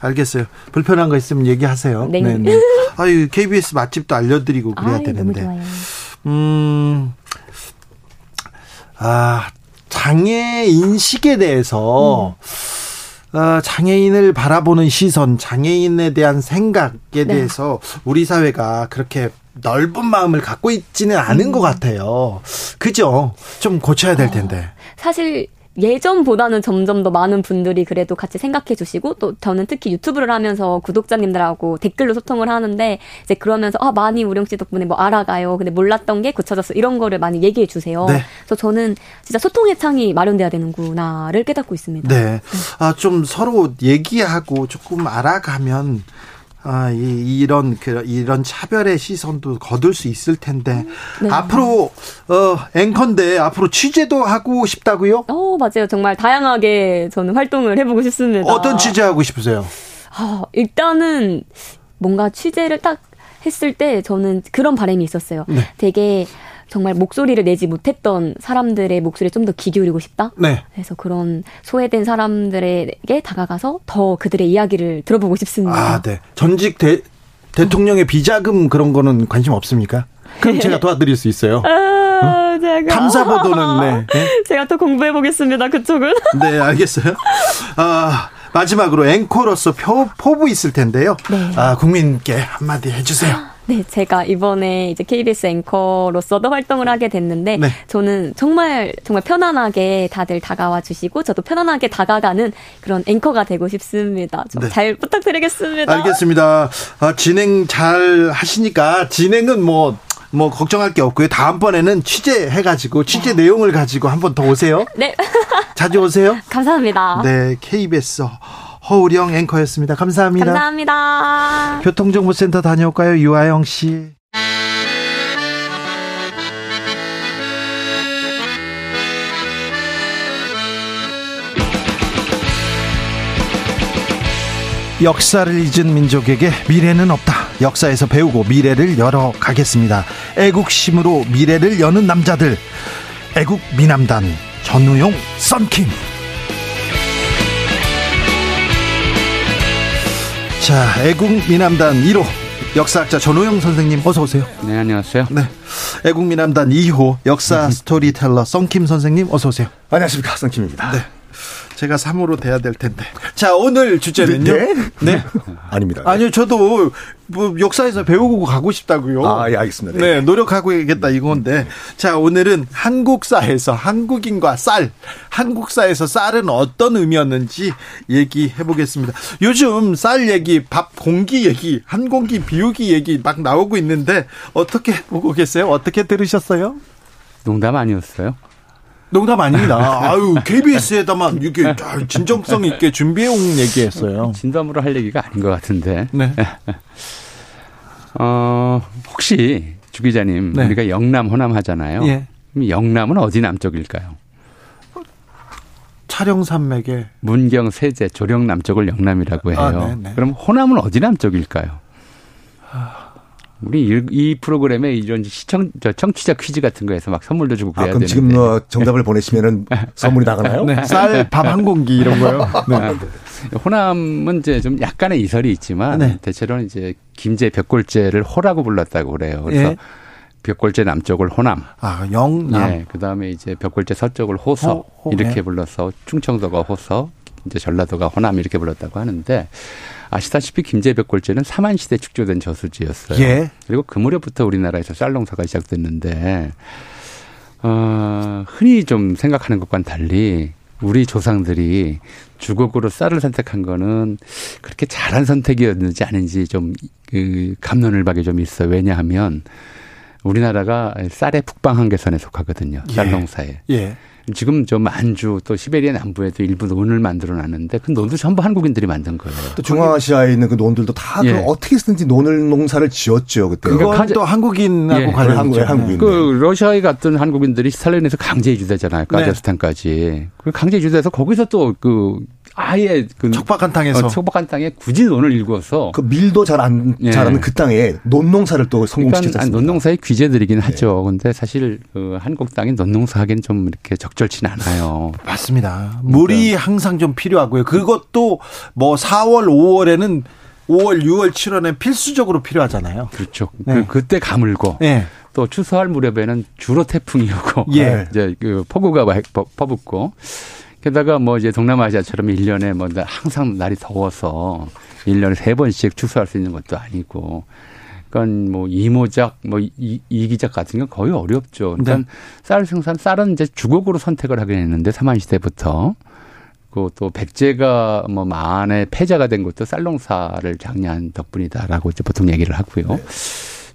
A: 알겠어요. 불편한 거 있으면 얘기하세요.
D: 네. 네, 네.
A: 아유, KBS 맛집도 알려드리고 그래야 아유, 되는데. 너무 좋아요. 음, 아, 장애 인식에 대해서, 음. 어, 장애인을 바라보는 시선, 장애인에 대한 생각에 네. 대해서 우리 사회가 그렇게 넓은 마음을 갖고 있지는 않은 음. 것 같아요. 그죠? 좀 고쳐야 될 어, 텐데. 어,
D: 사실 예전보다는 점점 더 많은 분들이 그래도 같이 생각해 주시고 또 저는 특히 유튜브를 하면서 구독자님들하고 댓글로 소통을 하는데 이제 그러면서 아 많이 우령 씨 덕분에 뭐 알아가요. 근데 몰랐던 게 고쳐졌어. 이런 거를 많이 얘기해 주세요. 네. 그래서 저는 진짜 소통의 창이 마련돼야 되는구나를 깨닫고 있습니다.
A: 네. 네. 아, 좀 서로 얘기하고 조금 알아가면 아, 이, 이런 그 이런 차별의 시선도 거둘 수 있을 텐데 네. 앞으로 어 앵커인데 앞으로 취재도 하고 싶다고요?
D: 어 맞아요 정말 다양하게 저는 활동을 해보고 싶습니다.
A: 어떤 취재하고 싶으세요?
D: 아 일단은 뭔가 취재를 딱 했을 때 저는 그런 바람이 있었어요. 네. 되게 정말 목소리를 내지 못했던 사람들의 목소리에 좀 더 귀 기울이고 싶다.
A: 네.
D: 그래서 그런 소외된 사람들에게 다가가서 더 그들의 이야기를 들어보고 싶습니다.
A: 아, 네. 전직 대, 대통령의 비자금 그런 거는 관심 없습니까? 그럼 제가 도와드릴 수 있어요.
D: 아, 어? 제가
A: 탐사 보도는 네.
D: 네. 제가 또 공부해 보겠습니다. 그쪽은.
A: 네, 알겠어요. 아, 마지막으로 앵커로서 표, 포부 있을 텐데요. 네. 아, 국민께 한마디 해주세요.
D: 네, 제가 이번에 이제 KBS 앵커로서도 활동을 하게 됐는데 네. 저는 정말 정말 편안하게 다들 다가와 주시고 저도 편안하게 다가가는 그런 앵커가 되고 싶습니다. 좀잘 네. 부탁드리겠습니다.
A: 알겠습니다. 아, 진행 잘 하시니까 진행은 뭐뭐 뭐 걱정할 게 없고요. 다음번에는 취재해가지고 취재 네. 내용을 가지고 한 번 더 오세요.
D: 네.
A: 자주 오세요.
D: 감사합니다.
A: 네, KBS 허우령 앵커였습니다. 감사합니다.
D: 감사합니다.
A: 교통정보센터 다녀올까요? 유아영 씨. 역사를 잊은 민족에게 미래는 없다. 역사에서 배우고 미래를 열어 가겠습니다. 애국심으로 미래를 여는 남자들. 애국 미남단 전우용 썬킴. 자, 애국 미남단 1호 역사학자 전우용 선생님 어서 오세요.
E: 네, 안녕하세요.
A: 네. 애국 미남단 2호 역사 스토리텔러 썬킴 선생님 어서 오세요.
F: 안녕하십니까, 썬킴입니다.
A: 네. 제가 3호로 돼야 될 텐데. 자, 오늘 주제는요.
F: 네?
A: 네?
F: 아닙니다.
A: 아니요, 저도 뭐 역사에서 배우고 가고 싶다고요.
F: 아, 예, 알겠습니다.
A: 네, 네 노력하고 있겠다 이건데. 자, 오늘은 한국사에서 한국인과 쌀, 한국사에서 쌀은 어떤 의미였는지 얘기해 보겠습니다. 요즘 쌀 얘기, 밥 공기 얘기, 한 공기 비우기 얘기 막 나오고 있는데 어떻게 보고 계세요? 어떻게 들으셨어요?
E: 농담 아니었어요?
A: 농담 아닙니다. 아유, KBS에다만 이렇게 진정성 있게 준비해온 얘기했어요.
E: 진담으로 할 얘기가 아닌 것 같은데.
A: 네.
E: 어, 혹시 주 기자님, 네. 우리가 영남, 호남 하잖아요.
A: 예.
E: 그럼 영남은 어디 남쪽일까요?
A: 촬영산맥에
E: 문경, 세제, 조령 남쪽을 영남이라고 해요. 아, 네, 네. 그럼 호남은 어디 남쪽일까요? 우리 이, 이 프로그램에 이런 시청 저 청취자 퀴즈 같은 거에서 막 선물도 주고 그래야 아, 그럼
F: 되는데. 지금 뭐 정답을 보내시면은 선물이 나가나요?
A: 네. 쌀, 밥 한 공기 이런 거요. 네.
E: 호남은 이제 좀 약간의 이설이 있지만 네. 대체로는 이제 김제 벽골제를 호라고 불렀다고 그래요. 그래서 예. 벽골제 남쪽을 호남.
A: 아, 영남.
E: 네. 그다음에 이제 벽골제 서쪽을 호서 호, 호, 이렇게 네. 불러서 충청도가 호서, 이제 전라도가 호남 이렇게 불렀다고 하는데 아시다시피 김제벽골제는 삼한시대 축조된 저수지였어요.
A: 예.
E: 그리고 그 무렵부터 우리나라에서 쌀 농사가 시작됐는데 어, 흔히 좀 생각하는 것과는 달리 우리 조상들이 주곡으로 쌀을 선택한 거는 그렇게 잘한 선택이었는지 아닌지 좀 그 감론을 박에 좀 있어요. 왜냐하면 우리나라가 쌀의 북방 한계선에 속하거든요. 쌀
A: 예.
E: 농사에.
A: 예.
E: 지금 저 만주 또 시베리아 남부에도 일부 논을 만들어 놨는데 그 논도 전부 한국인들이 만든 거예요.
F: 또 중앙아시아에 있는 그 논들도 다
E: 예.
F: 그 어떻게든지 논을 농사를 지었죠 그때.
E: 그러니까
A: 그건
E: 가장-
A: 또 한국인하고
E: 예.
A: 관련
F: 한국에 한국인.
E: 그 러시아에 갔던 한국인들이 스탈린에서 강제 이주되잖아요. 카자흐스탄까지. 그 강제 이주돼서 거기서 또그 아예 그
A: 척박한 땅에서
E: 어, 척박한 땅에 굳이 논을 일구어서
F: 그 밀도 잘안
E: 예.
F: 자라는 그 땅에 논농사를 또
E: 그러니까
F: 성공시켰습니다.
E: 아니, 논농사의 귀재들이긴 하죠. 근데 사실 그 한국 땅에 논농사하기는 좀 이렇게 적절치는 않아요.
A: 맞습니다. 물이 항상 좀 필요하고요. 그것도 뭐 4월, 5월에는 5월, 6월, 7월에 필수적으로 필요하잖아요.
E: 그렇죠.
A: 네.
E: 그, 그때 가물고
A: 예.
E: 또 추수할 무렵에는 주로 태풍이 오고
A: 예.
E: 이제 그 폭우가 퍼붓고 게다가 뭐 이제 동남아시아처럼 1년에 뭐 항상 날이 더워서 1년에 세 번씩 추수할 수 있는 것도 아니고 그러니까 뭐 이모작 뭐 이, 이기작 같은 건 거의 어렵죠. 그러니까
A: 네.
E: 쌀 생산 쌀은 이제 주곡으로 선택을 하게 했는데 삼한 시대부터 그또 백제가 뭐 만에 패자가 된 것도 쌀농사를 장려한 덕분이다라고 이제 보통 얘기를 하고요.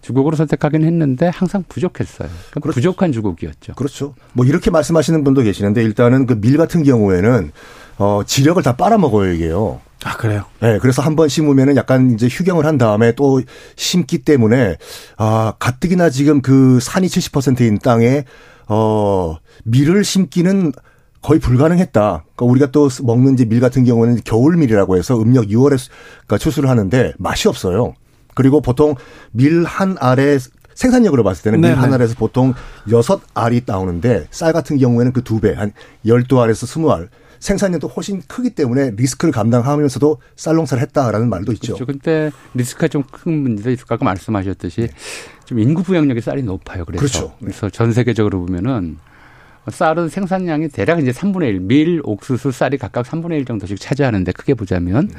E: 주곡으로 선택하긴 했는데 항상 부족했어요. 그러니까
F: 그렇죠.
E: 부족한 주곡이었죠.
F: 그렇죠. 뭐 이렇게 말씀하시는 분도 계시는데 일단은 그 밀 같은 경우에는 어 지력을 다 빨아먹어요 이게요.
A: 아, 그래요.
F: 네, 그래서 한 번 심으면은 약간 이제 휴경을 한 다음에 또 심기 때문에 아 가뜩이나 지금 그 산이 70%인 땅에 어 밀을 심기는 거의 불가능했다. 그러니까 우리가 또 먹는 이제 밀 같은 경우는 겨울밀이라고 해서 음력 6월에 그러니까 추수를 하는데 맛이 없어요. 그리고 보통 밀 한 알에 생산력으로 봤을 때는 밀
A: 네네.
F: 한 알에서 보통 여섯 알이 나오는데 쌀 같은 경우에는 그 두 배, 한 열두 알에서 스무 알. 생산량도 훨씬 크기 때문에 리스크를 감당하면서도 쌀농사를 했다라는 말도 있죠.
E: 그렇죠. 근데 리스크가 좀 큰 문제도 있을 아까 말씀하셨듯이 좀 인구 부양력이 쌀이 높아요. 그래서
F: 그렇죠.
E: 그래서 전 세계적으로 보면은 쌀은 생산량이 대략 이제 3분의 1, 밀, 옥수수, 쌀이 각각 3분의 1 정도씩 차지하는데 크게 보자면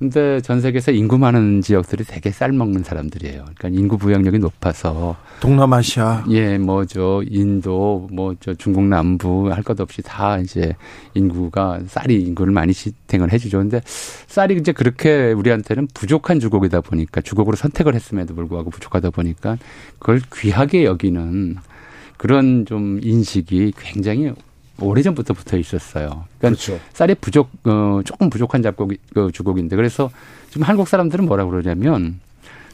E: 근데 전 세계에서 인구 많은 지역들이 되게 쌀 먹는 사람들이에요. 그러니까 인구 부양력이 높아서
A: 동남아시아.
E: 예, 뭐 저 인도, 뭐 저 중국 남부 할 것 없이 다 이제 인구가 쌀이 인구를 많이 지탱을 해 주죠. 근데 쌀이 이제 그렇게 우리한테는 부족한 주곡이다 보니까 주곡으로 선택을 했음에도 불구하고 부족하다 보니까 그걸 귀하게 여기는 그런 좀 인식이 굉장히 오래전부터 붙어 있었어요. 그러니까
F: 그렇죠.
E: 쌀이 부족, 어, 조금 부족한 잡곡이, 그 주곡인데 그래서 지금 한국 사람들은 뭐라 그러냐면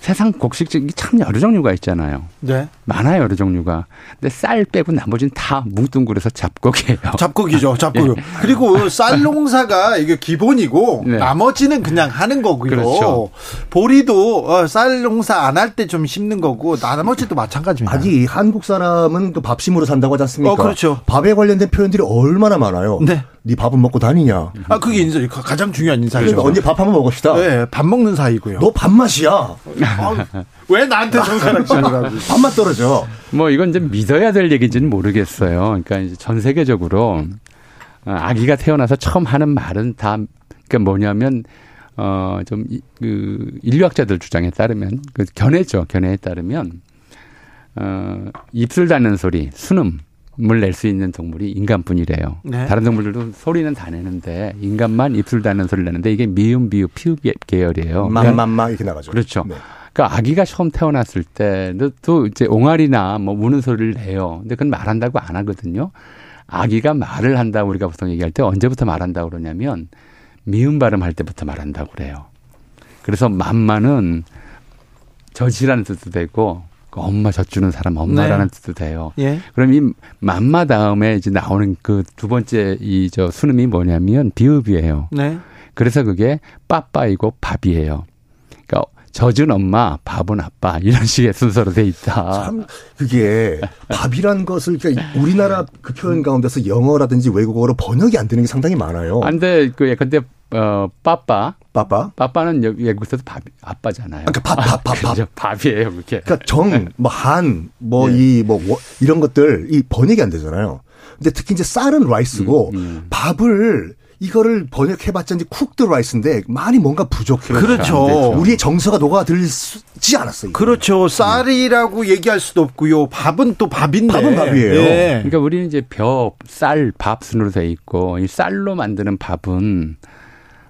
E: 세상 곡식이 참 여러 종류가 있잖아요.
A: 네.
E: 많아요, 여러 종류가. 근데 쌀 빼고 나머지는 다 뭉뚱그려서 잡곡이에요.
A: 잡곡이죠, 잡곡. 그리고 쌀 농사가 이게 기본이고
E: 네.
A: 나머지는 그냥 하는 거고요.
E: 그렇죠.
A: 보리도 어, 쌀 농사 안 할 때 좀 심는 거고 나머지도 마찬가지입니다.
F: 아니 한국 사람은 그 밥심으로 산다고 하지 않습니까?
A: 어, 그렇죠.
F: 밥에 관련된 표현들이 얼마나 많아요.
A: 네.
F: 네 밥은 먹고 다니냐.
A: 아 그게 인사 가장 중요한 인사죠.
F: 그러니까 언제 밥 한번 먹읍시다.
A: 네, 밥 먹는 사이고요.
F: 너 밥맛이야.
A: 아, 왜 나한테 쥐라고?
F: 밥맛 떨어져.
E: 뭐 이건 좀 믿어야 될 얘기인지는 모르겠어요. 그러니까 이제 전 세계적으로 어, 아기가 태어나서 처음 하는 말은 다 그러니까 뭐냐면 어좀 그 인류학자들 주장에 따르면 그 견해죠. 견해에 따르면 어 입술 닿는 소리, 순음 을 낼 수 있는 동물이 인간뿐이래요.
A: 네.
E: 다른 동물들도 소리는 다 내는데 인간만 입술 닿는 소리를 내는데 이게 미음, 비읍, 피읍 계열이에요. 그러니까
F: 맘맘마 이렇게 나가죠.
E: 그렇죠.
F: 네.
E: 그러니까 아기가 처음 태어났을 때도 이제 옹알이나 뭐 우는 소리를 내요. 근데 그건 말한다고 안 하거든요. 아기가 말을 한다고 우리가 보통 얘기할 때 언제부터 말한다고 그러냐면 미음 발음할 때부터 말한다고 그래요. 그래서 맘마는 젖이라는 뜻도 되고 그 엄마 젖 주는 사람 엄마라는 뜻도 돼요.
A: 예.
E: 그럼 이 맘마 다음에 이제 나오는 그 두 번째 이저 순음이 뭐냐면 비읍이에요.
A: 네.
E: 그래서 그게 빠빠이고 밥이에요. 젖은 엄마, 밥은 아빠 이런 식의 순서로 돼 있다.
F: 참 그게 밥이란 것을 그러니까 우리나라 그 표현 가운데서 영어라든지 외국어로 번역이 안 되는 게 상당히 많아요.
E: 안데 그 근데 어 빠빠,
F: 빠빠.
E: 빠빠는 여- 외국에서도 밥 아빠잖아요.
F: 그러니까 밥, 밥, 밥, 밥.
E: 그죠? 밥이에요, 그게.
F: 그러니까 정, 뭐 한, 뭐
E: 네.
F: 이뭐 이런 것들 이 번역이 안 되잖아요. 근데 특히 이제 쌀은 rice고
E: 음, 음.
F: 밥을 이거를 번역해봤자 이제 cooked rice인데 많이 뭔가 부족해요.
A: 그렇죠.
E: 안 되죠.
F: 우리의 정서가 녹아들지 않았어요.
A: 그렇죠. 쌀이라고 얘기할 수도 없고요. 밥은 또 밥인데.
F: 밥은 밥이에요.
A: 예.
E: 그러니까 우리는 이제 벼, 쌀, 밥 순으로 돼 있고 이 쌀로 만드는 밥은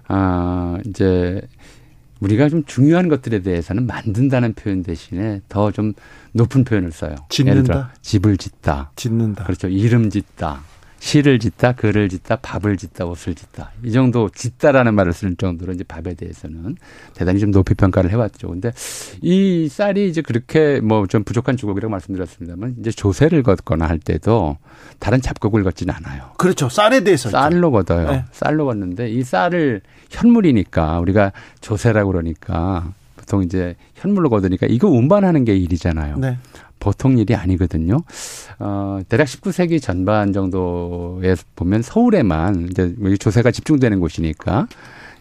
E: 아 이제 우리가 좀 중요한 것들에 대해서는 만든다는 표현 대신에 더 좀 높은 표현을 써요.
A: 짓는다.
E: 예를 들어 집을 짓다.
A: 짓는다.
E: 그렇죠. 이름 짓다. 시를 짓다, 글을 짓다, 밥을 짓다, 옷을 짓다. 이 정도 짓다라는 말을 쓸 정도로 이제 밥에 대해서는 대단히 좀 높이 평가를 해왔죠. 근데 이 쌀이 이제 그렇게 뭐 좀 부족한 주곡이라고 말씀드렸습니다만 이제 조세를 걷거나 할 때도 다른 잡곡을 걷지는 않아요.
A: 그렇죠. 쌀에 대해서
E: 쌀로 걷어요.
A: 네.
E: 쌀로 걷는데 이 쌀을 현물이니까 우리가 조세라고 그러니까 보통 이제 현물로 걷으니까 이거 운반하는 게 일이잖아요.
A: 네.
E: 보통 일이 아니거든요. 어, 대략 19세기 전반 정도에 보면 서울에만 이제 여기 조세가 집중되는 곳이니까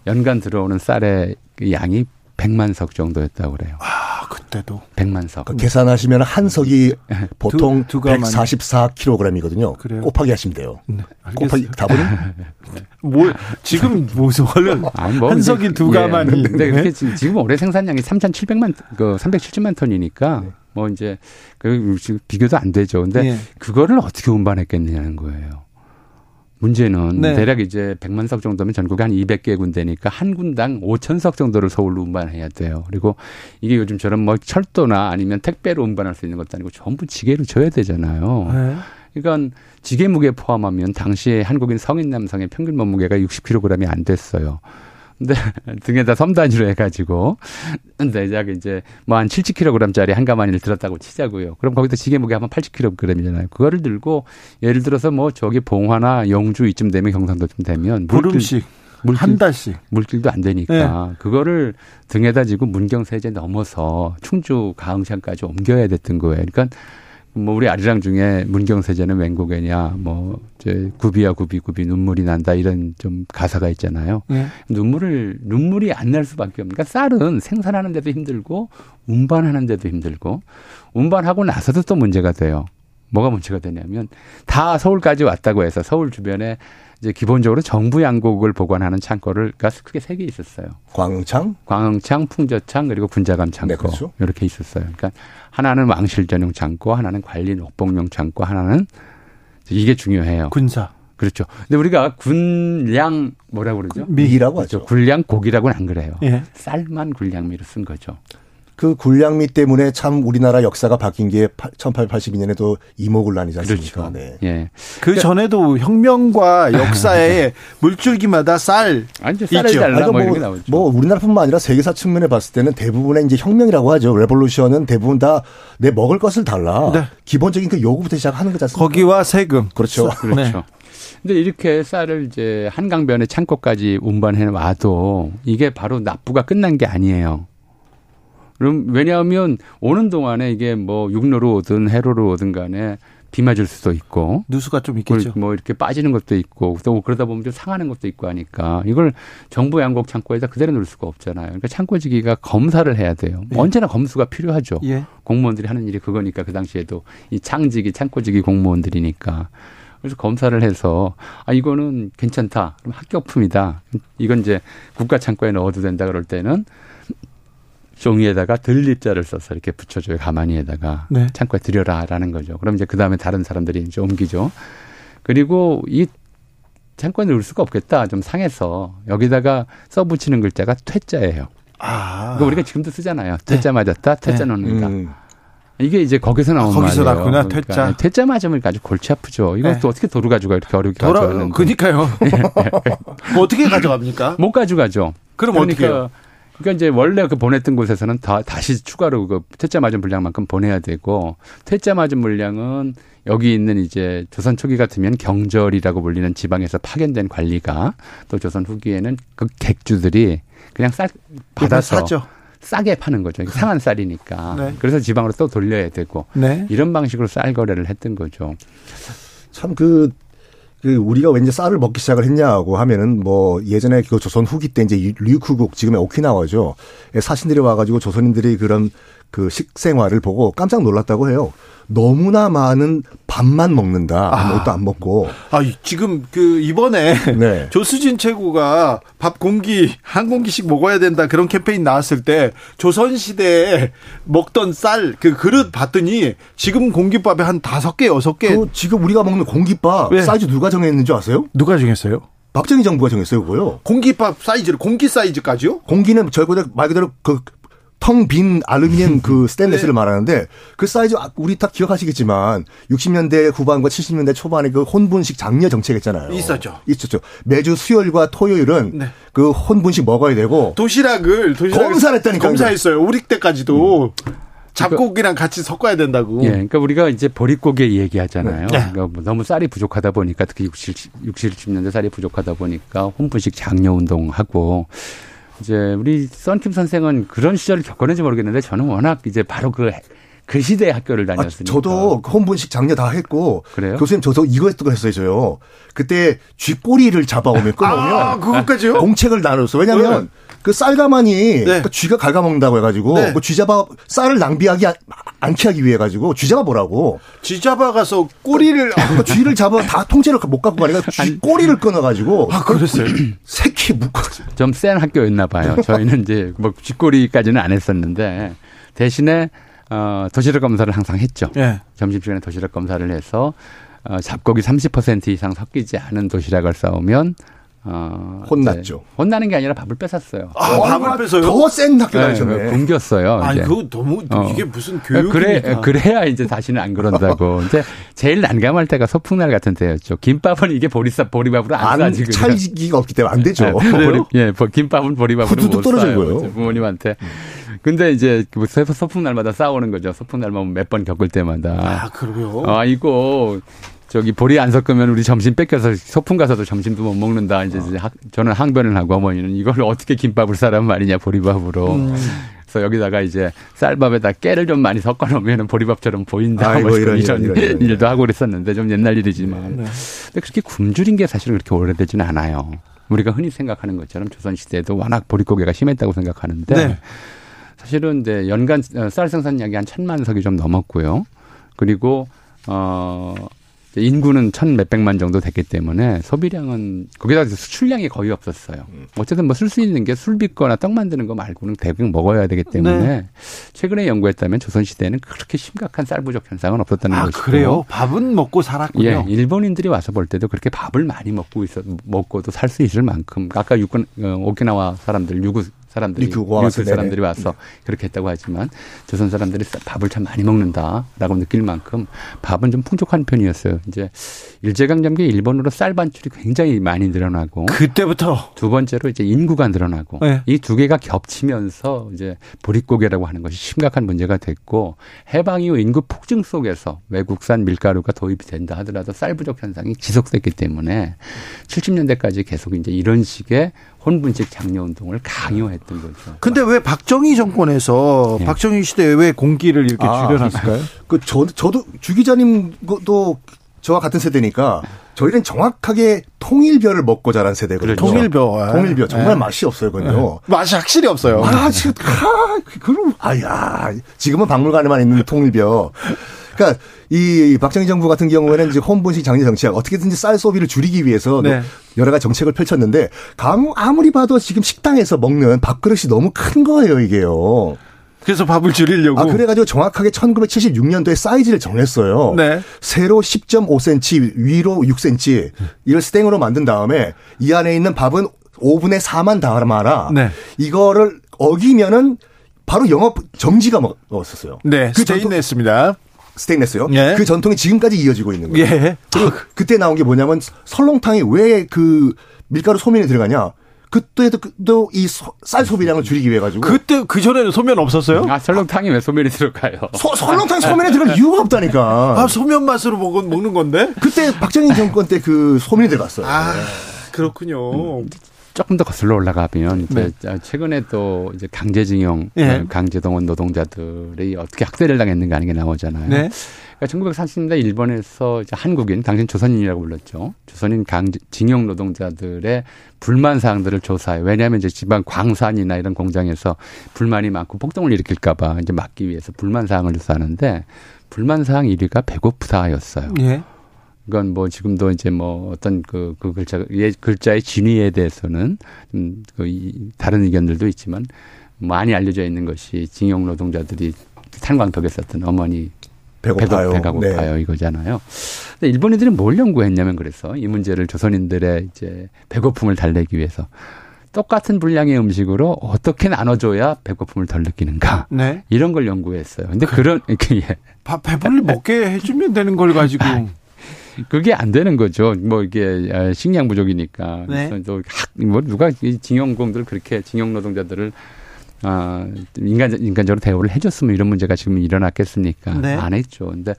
E: 연간 들어오는 쌀의 그 양이 100만 석 정도였다고 그래요.
A: 아, 그때도
E: 100만 석.
F: 그 계산하시면 한 석이 보통
A: 두 가마니.
F: 144kg이거든요.
A: 그래요?
F: 곱하기 하시면 돼요.
A: 네,
F: 곱하기 답은
A: 뭐 지금 무슨
E: 아니, 뭐
A: 한 석이
E: 이제-
A: 두
E: 예.
A: 가마니.
E: 근데
A: 네.
E: 지금 올해 생산량이 3,700만, 그 370만 톤이니까
A: 네.
E: 뭐 이제 그 비교도 안 되죠. 근데
A: 예.
E: 그거를 어떻게 운반했겠느냐는 거예요. 문제는
A: 네.
E: 대략 이제 100만 석 정도면 전국에 한 200개 군데니까 한 군당 5천 석 정도를 서울로 운반해야 돼요. 그리고 이게 요즘처럼 뭐 철도나 아니면 택배로 운반할 수 있는 것도 아니고 전부 지게로 져야 되잖아요.
A: 네.
E: 그러니까 지게 무게 포함하면 당시에 한국인 성인 남성의 평균 몸무게가 60kg이 안 됐어요. 근데 등에다 섬 단위로 해가지고 근데 이제 뭐 한 70kg짜리 한 가마니를 들었다고 치자고요. 그럼 거기다 지게 무게 하면 80kg이잖아요. 그거를 들고 예를 들어서 뭐 저기 봉화나 영주 이쯤 되면 경상도쯤 되면
A: 보름씩
E: 물길,
A: 한 달씩.
E: 물길도 안 되니까 그거를 등에다 지고 문경세제 넘어서 충주 가흥창까지 옮겨야 됐던 거예요. 그러니까 뭐 우리 아리랑 중에 문경세제는 웬곡이냐 뭐 이제 구비야 구비 구비 눈물이 난다 이런 좀 가사가 있잖아요.
A: 예.
E: 눈물을 눈물이 안 날 수밖에 없는. 그러니까 쌀은 생산하는 데도 힘들고 운반하는 데도 힘들고 운반하고 나서도 또 문제가 돼요. 뭐가 문제가 되냐면 다 서울까지 왔다고 해서 서울 주변에 이제 기본적으로 정부 양곡을 보관하는 창고를 가 크게 세 개 있었어요.
F: 광창,
E: 광흥창, 풍저창 그리고 군자감 창고
F: 네, 그렇죠.
E: 이렇게 있었어요. 그러니까 하나는 왕실 전용 창고, 하나는 관리 녹봉용 창고, 하나는 이게 중요해요.
A: 군사.
E: 그렇죠. 근데 우리가 군량 뭐라고 그러죠?
F: 미라고
E: 그렇죠.
F: 하죠.
E: 군량 고기라고는 안 그래요.
A: 예.
E: 쌀만 군량미로 쓴 거죠.
F: 그 군량미 때문에 참 우리나라 역사가 바뀐 게 1882년에도 임오군란이지 않습니까?
E: 그렇죠.
F: 네.
E: 예.
A: 그 전에도 혁명과 역사에 물줄기마다 쌀
E: 아니, 이제 쌀을
A: 있죠.
E: 달라
F: 아니,
E: 뭐
F: 뭐,
E: 나오죠.
F: 뭐 우리나라뿐만 아니라 세계사 측면에 봤을 때는 대부분의 이제 혁명이라고 하죠. revolution은 대부분 다 내 먹을 것을 달라.
A: 네.
F: 기본적인 그 요구부터 시작하는 거지 않습니까?
A: 거기와 세금.
F: 그렇죠.
E: 그렇죠.
A: 네.
E: 근데 이렇게 쌀을 이제 한강변의 창고까지 운반해 와도 이게 바로 납부가 끝난 게 아니에요. 그럼 왜냐하면 오는 동안에 이게 뭐 육로로 오든 해로로 오든 간에 비 맞을 수도 있고
A: 누수가 좀 있겠죠.
E: 뭐 이렇게 빠지는 것도 있고 또 그러다 보면 좀 상하는 것도 있고 하니까 이걸 정부 양곡 창고에다 그대로 놓을 수가 없잖아요. 그러니까 창고지기가 검사를 해야 돼요.
A: 예.
E: 언제나 검수가 필요하죠.
A: 예.
E: 공무원들이 하는 일이 그거니까 그 당시에도 이 창직이 창고직이 공무원들이니까 그래서 검사를 해서 아 이거는 괜찮다 그럼 합격품이다 이건 이제 국가 창고에 넣어도 된다 그럴 때는 종이에다가 들립자를 써서 이렇게 붙여줘요 가만히에다가
A: 네.
E: 창고에 들여라라는 거죠 그럼 이제 그 다음에 다른 사람들이 이제 옮기죠 그리고 이 창고에 넣을 수가 없겠다 좀 상해서 여기다가 써붙이는 글자가 퇴자예요
A: 아.
E: 이거 우리가 지금도 쓰잖아요 퇴자 맞았다 퇴자
A: 네.
E: 넣는다
F: 음.
E: 이게 이제 거기서 나온
A: 거기서
E: 말이에요.
A: 났구나,
E: 그러니까
A: 퇴짜.
E: 퇴짜 맞으면 아주 골치 아프죠. 이건
A: 네.
E: 또 어떻게 도로 가져가 이렇게 어렵게
A: 돌아
E: 가져왔는데
A: 그니까요. 뭐 어떻게 가져갑니까?
E: 못 가져가죠.
A: 그럼
E: 그러니까
A: 어떻게?
E: 그러니까 이제 원래 그 보냈던 곳에서는 다 다시 추가로 그 퇴짜 맞은 분량만큼 보내야 되고 퇴짜 맞은 물량은 여기 있는 이제 조선 초기 같으면 경절이라고 불리는 지방에서 파견된 관리가 또 조선 후기에는 그 객주들이 그냥 쌀 받아서
A: 사죠.
E: 싸게 파는 거죠. 이게 상한 쌀이니까.
A: 네.
E: 그래서 지방으로 또 돌려야 되고
A: 네.
E: 이런 방식으로 쌀 거래를 했던 거죠.
F: 참 그, 그 우리가 왠지 쌀을 먹기 시작을 했냐고 하면은 뭐 예전에 그 조선 후기 때 이제 류쿠국 지금의 오키나와죠. 예, 사신들이 와가지고 조선인들이 그런 그 식생활을 보고 깜짝 놀랐다고 해요. 너무나 많은 밥만 먹는다.
A: 아.
F: 아무것도 안 먹고.
A: 아 지금 그 이번에
F: 네.
A: 조수진 최고가 밥 공기 한 공기씩 먹어야 된다 그런 캠페인 나왔을 때 조선 시대에 먹던 쌀 그 그릇 봤더니 지금 공깃밥에 한 다섯 개 여섯
F: 개그 지금 우리가 먹는 공깃밥
A: 네.
F: 사이즈 누가 정했는지 아세요?
A: 누가 정했어요?
F: 박정희 정부가 정했어요, 그거요.
A: 공기밥 사이즈를 공기 사이즈까지요?
F: 공기는 저 그대로 말 그대로 그 텅 빈 알루미늄 그 스테인레스를 네. 말하는데 그 사이즈 아, 우리 다 기억하시겠지만 60년대 후반과 70년대 초반에 그 혼분식 장려 정책 했잖아요.
A: 있었죠.
F: 있었죠. 매주 수요일과 토요일은 네. 그 혼분식 먹어야 되고
A: 도시락을 도시락
F: 검사했다니까
A: 검사했어요. 우리 때까지도 음. 잡곡이랑 같이 섞어야 된다고.
E: 예, 그러니까 우리가 이제 보릿고개 얘기하잖아요. 네. 그러니까 뭐 너무 쌀이 부족하다 보니까 특히 60, 60, 70년대 쌀이 부족하다 보니까 혼분식 장려 운동하고 이제 우리 썬킴 선생은 그런 시절을 겪었는지 모르겠는데 저는 워낙 이제 바로 그, 그 시대의 학교를 아, 다녔으니까.
F: 아, 저도 홈분식 장려 다 했고.
E: 그래요?
F: 교수님 저도 이거 했던 거 했어요, 저요. 그때 쥐꼬리를 잡아오면 끊어오면.
A: 아, 그것까지요?
F: 공책을 나눴어. 왜냐면 네. 그 쌀가마니 네. 그 쥐가 갉아먹는다고 해가지고 네. 그 쥐잡아 쌀을 낭비하기 않게 하기 위해 가지고 쥐잡아 보라고.
A: 쥐잡아 가서 꼬리를
F: 아, 그 쥐를 잡아 다 통째로 못 갖고 가니까 쥐 꼬리를 끊어가지고.
A: 아 그랬어요.
F: 새끼 묶어.
E: 좀 센 학교였나 봐요. 저희는 이제 뭐 쥐꼬리까지는 안 했었는데 대신에 어, 도시락 검사를 항상 했죠. 네. 점심시간에 도시락 검사를 해서 어, 잡곡이 30% 이상 섞이지 않은 도시락을 싸우면
F: 어, 혼났죠. 네.
E: 혼나는 게 아니라 밥을 뺏었어요.
A: 아, 어, 밥을 뺏어요?
F: 더센 학교 네, 다니셨네.
E: 굶겼어요.
A: 아니, 그거 너무, 어. 이게 무슨 교육이 그래,
E: 그래야 이제 다시는 안 그런다고. 이제 제일 난감할 때가 소풍날 같은 때였죠. 김밥은 이게 보리밥, 보리밥으로 안, 안 싸지.
F: 찰지기가 없기 때문에 안 되죠. 네,
E: 보리, 예, 김밥은 보리밥으로 못
F: 떨어진 거예요.
E: 부모님한테. 근데 이제 그 소풍날마다 싸우는 거죠. 소풍날만 몇 번 겪을 때마다.
A: 아, 그러요?
E: 아, 이거 저기 보리 안 섞으면 우리 점심 뺏겨서 소풍 가서도 점심도 못 먹는다. 이제 어. 저는 항변을 하고 어머니는 이걸 어떻게 김밥을 싸란 말이냐 보리밥으로. 음. 그래서 여기다가 이제 쌀밥에다 깨를 좀 많이 섞어 놓으면 보리밥처럼 보인다. 아이고, 뭐 이런, 이런, 이런, 이런, 일도 하고 그랬었는데 좀 옛날 일이지만. 네. 근데 그렇게 굶주린 게 사실은 그렇게 오래되지는 않아요. 우리가 흔히 생각하는 것처럼 조선시대에도 워낙 보릿고개가 심했다고 생각하는데 네. 사실은 이제 연간 쌀 생산량이 한 천만 석이 좀 넘었고요. 그리고 어 인구는 천 몇백만 정도 됐기 때문에 소비량은 거기다 수출량이 거의 없었어요. 음. 어쨌든 뭐 쓸 수 있는 게 술 빚거나 떡 만드는 거 말고는 대부분 먹어야 되기 때문에 네. 최근에 연구했다면 조선시대에는 그렇게 심각한 쌀 부족 현상은 없었다는 아, 것이고.
A: 그래요? 밥은 먹고 살았군요.
E: 예, 일본인들이 와서 볼 때도 그렇게 밥을 많이 먹고 있어 먹고도 살 수 있을 만큼 아까 육군 어, 오키나와 사람들 유구 사람들이 유교 사람들이 와서 네. 그렇게 했다고 하지만 조선 사람들이 밥을 참 많이 먹는다라고 느낄 만큼 밥은 좀 풍족한 편이었어요. 이제 일제강점기 일본으로 쌀 반출이 굉장히 많이 늘어나고
A: 그때부터
E: 두 번째로 이제 인구가 늘어나고 네. 이두 개가 겹치면서 이제 보릿고개라고 하는 것이 심각한 문제가 됐고 해방 이후 인구 폭증 속에서 외국산 밀가루가 도입이 된다 하더라도 쌀 부족 현상이 지속됐기 때문에 70년대까지 계속 이제 이런 식의 혼분식 장려 운동을 강요했던 거죠.
A: 근데 왜 박정희 정권에서 네. 박정희 시대에 왜 공기를 이렇게 아, 줄여놨을까요?
F: 그 저, 저도 주 기자님도 저와 같은 세대니까 저희는 정확하게 통일벼를 먹고 자란 세대거든요.
A: 그렇죠. 통일벼.
F: 통일벼. 정말 네. 맛이 없어요, 그건요. 네.
A: 맛이 확실히 없어요.
F: 아, 지금, 아, 그럼, 아야. 지금은 박물관에만 있는 통일벼. 그러니까 이 박정희 정부 같은 경우에는 이제 홈분식 장려 정책 어떻게든지 쌀 소비를 줄이기 위해서 네. 여러 가지 정책을 펼쳤는데 아무리 봐도 지금 식당에서 먹는 밥그릇이 너무 큰 거예요 이게요.
A: 그래서 밥을 줄이려고.
F: 아, 그래가지고 정확하게 1976년도에 사이즈를 정했어요. 네. 세로 10.5cm, 위로 6cm, 이걸 스탱으로 만든 다음에 이 안에 있는 밥은 5분의 4만 담아라. 네. 이거를 어기면은 바로 영업 정지가 먹었었어요.
A: 네. 그 스테인레스입니다.
F: 스테인레스요. 예. 그 전통이 지금까지 이어지고 있는 거예요. 예. 그리고 아. 그때 나온 게 뭐냐면 설렁탕이 왜그 밀가루 소면이 들어가냐? 그때도 이 쌀 소비량을 줄이기 위해 가지고.
A: 그때 그 전에는 소면 없었어요?
E: 아 설렁탕이 왜 소면이 들어가요?
F: 소, 설렁탕 소면에 들어갈 이유가 없다니까.
A: 아 소면 맛으로 먹은 먹는 건데?
F: 그때 박정희 정권 때 그 소면이 들어갔어요.
A: 아 그렇군요. 음.
E: 조금 더 거슬러 올라가면 이제 네. 최근에 또 이제 강제징용, 네. 강제동원 노동자들이 어떻게 학대를 당했는가 하는 게 나오잖아요. 네. 그러니까 1930년대 일본에서 이제 한국인, 당신 조선인이라고 불렀죠. 조선인 강제, 징용 노동자들의 불만 사항들을 조사해. 왜냐하면 이제 지방 광산이나 이런 공장에서 불만이 많고 폭동을 일으킬까봐 이제 막기 위해서 불만 사항을 조사하는데 불만 사항 1위가 배고프다였어요. 예. 이건 뭐 지금도 이제 뭐 어떤 그, 그 글자, 예, 글자의 진위에 대해서는 음, 그 이, 다른 의견들도 있지만 많이 알려져 있는 것이 징용 노동자들이 탄광덕에 썼던 어머니 배고파요. 배가, 배가 고파요 네. 이거잖아요. 근데 일본인들이 뭘 연구했냐면 그래서 이 문제를 조선인들의 이제 배고픔을 달래기 위해서 똑같은 분량의 음식으로 어떻게 나눠줘야 배고픔을 덜 느끼는가. 네. 이런 걸 연구했어요. 근데 그, 런 예.
A: 밥 배불리 먹게 해주면 되는 걸 가지고.
E: 그게 안 되는 거죠. 뭐 이게 아, 식량 부족이니까. 네. 그래서 또뭐 누가 징용공들을 그렇게 징용 노동자들을 아, 인간, 인간적으로 대우를 해줬으면 이런 문제가 지금 일어났겠습니까? 네. 안 했죠. 근데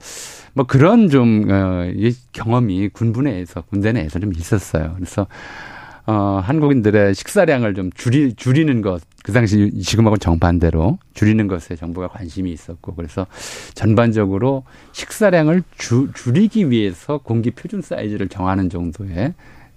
E: 뭐 그런 좀, 어, 이 경험이 군부 내에서, 군대 내에서 좀 있었어요. 그래서 어, 한국인들의 식사량을 좀 줄이, 줄이는 것, 그 당시 지금하고는 정반대로 줄이는 것에 정부가 관심이 있었고, 그래서 전반적으로 식사량을 주, 줄이기 위해서 공기 표준 사이즈를 정하는 정도의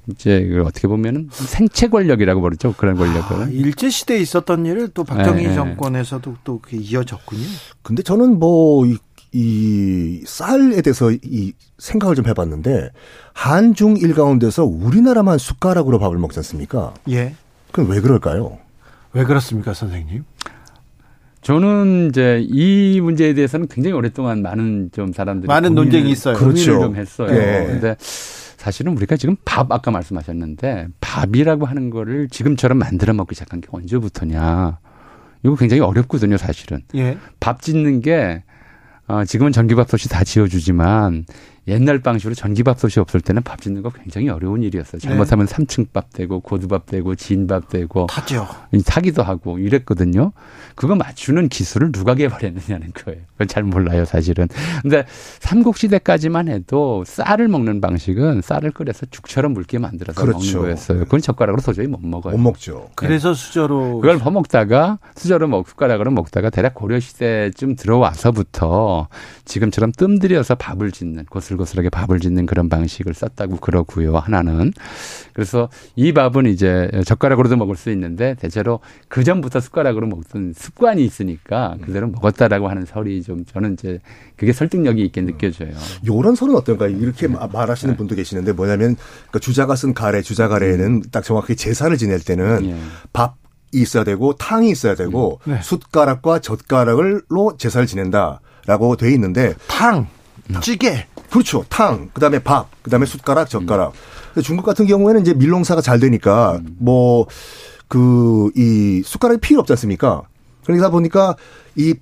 E: 이제 어떻게 보면은 생체 권력이라고 부르죠 그런 권력을
A: 아, 일제 시대에 있었던 일을 또 박정희 네. 정권에서도 또 이어졌군요.
F: 근데 저는 뭐이 이 쌀에 대해서 이 생각을 좀 해봤는데 한중 일 가운데서 우리나라만 숟가락으로 밥을 먹지 않습니까?
A: 예.
F: 그럼 왜 그럴까요?
A: 왜 그렇습니까, 선생님?
E: 저는 이제 이 문제에 대해서는 굉장히 오랫동안 많은 좀 사람들이
A: 많은 논쟁이 있어요.
E: 그렇죠. 좀 했어요. 예. 근데 사실은 우리가 지금 밥 아까 말씀하셨는데 밥이라고 하는 거를 지금처럼 만들어 먹기 시작한 게 언제부터냐? 이거 굉장히 어렵거든요, 사실은. 예. 밥 짓는 게 어, 지금은 전기밥솥이 다 지어주지만 옛날 방식으로 전기밥솥이 없을 때는 밥 짓는 거 굉장히 어려운 일이었어요. 잘못하면 네. 삼층밥 되고 고두밥 되고 진밥 되고
A: 타죠.
E: 타기도 하고 이랬거든요. 그거 맞추는 기술을 누가 개발했느냐는 거예요. 그걸 잘 몰라요, 사실은. 근데 삼국 시대까지만 해도 쌀을 먹는 방식은 쌀을 끓여서 죽처럼 묽게 만들어서 그렇죠. 먹는 거였어요. 그건 젓가락으로 도저히 못 먹어요.
F: 못 먹죠.
A: 그래서 수저로
E: 그걸 퍼먹다가 수저로 먹 숟가락으로 먹다가 대략 고려 시대쯤 들어와서부터 지금처럼 뜸들여서 밥을 짓는 고슬고슬하게 밥을 짓는 그런 방식을 썼다고 그러고요. 하나는 그래서 이 밥은 이제 젓가락으로도 먹을 수 있는데 대체로 그 전부터 숟가락으로 먹던 습관이 있으니까 그대로 먹었다라고 하는 설이 좀 저는 이제 그게 설득력이 있게 느껴져요.
F: 요런 설은 어떤가요? 이렇게 말하시는 네. 분도 계시는데 뭐냐면 그러니까 주자가 쓴 가래, 주자 가래에는 음. 딱 정확히 제사를 지낼 때는 예. 밥 있어야 되고 탕이 있어야 되고 음. 네. 숟가락과 젓가락을로 제사를 지낸다라고 돼 있는데
A: 탕, 찌개,
F: 그렇죠. 탕, 그다음에 밥, 그다음에 숟가락, 젓가락. 음. 중국 같은 경우에는 이제 밀농사가 잘 되니까 음. 뭐그 이 숟가락이 필요 없지 않습니까? 그러다 보니까 이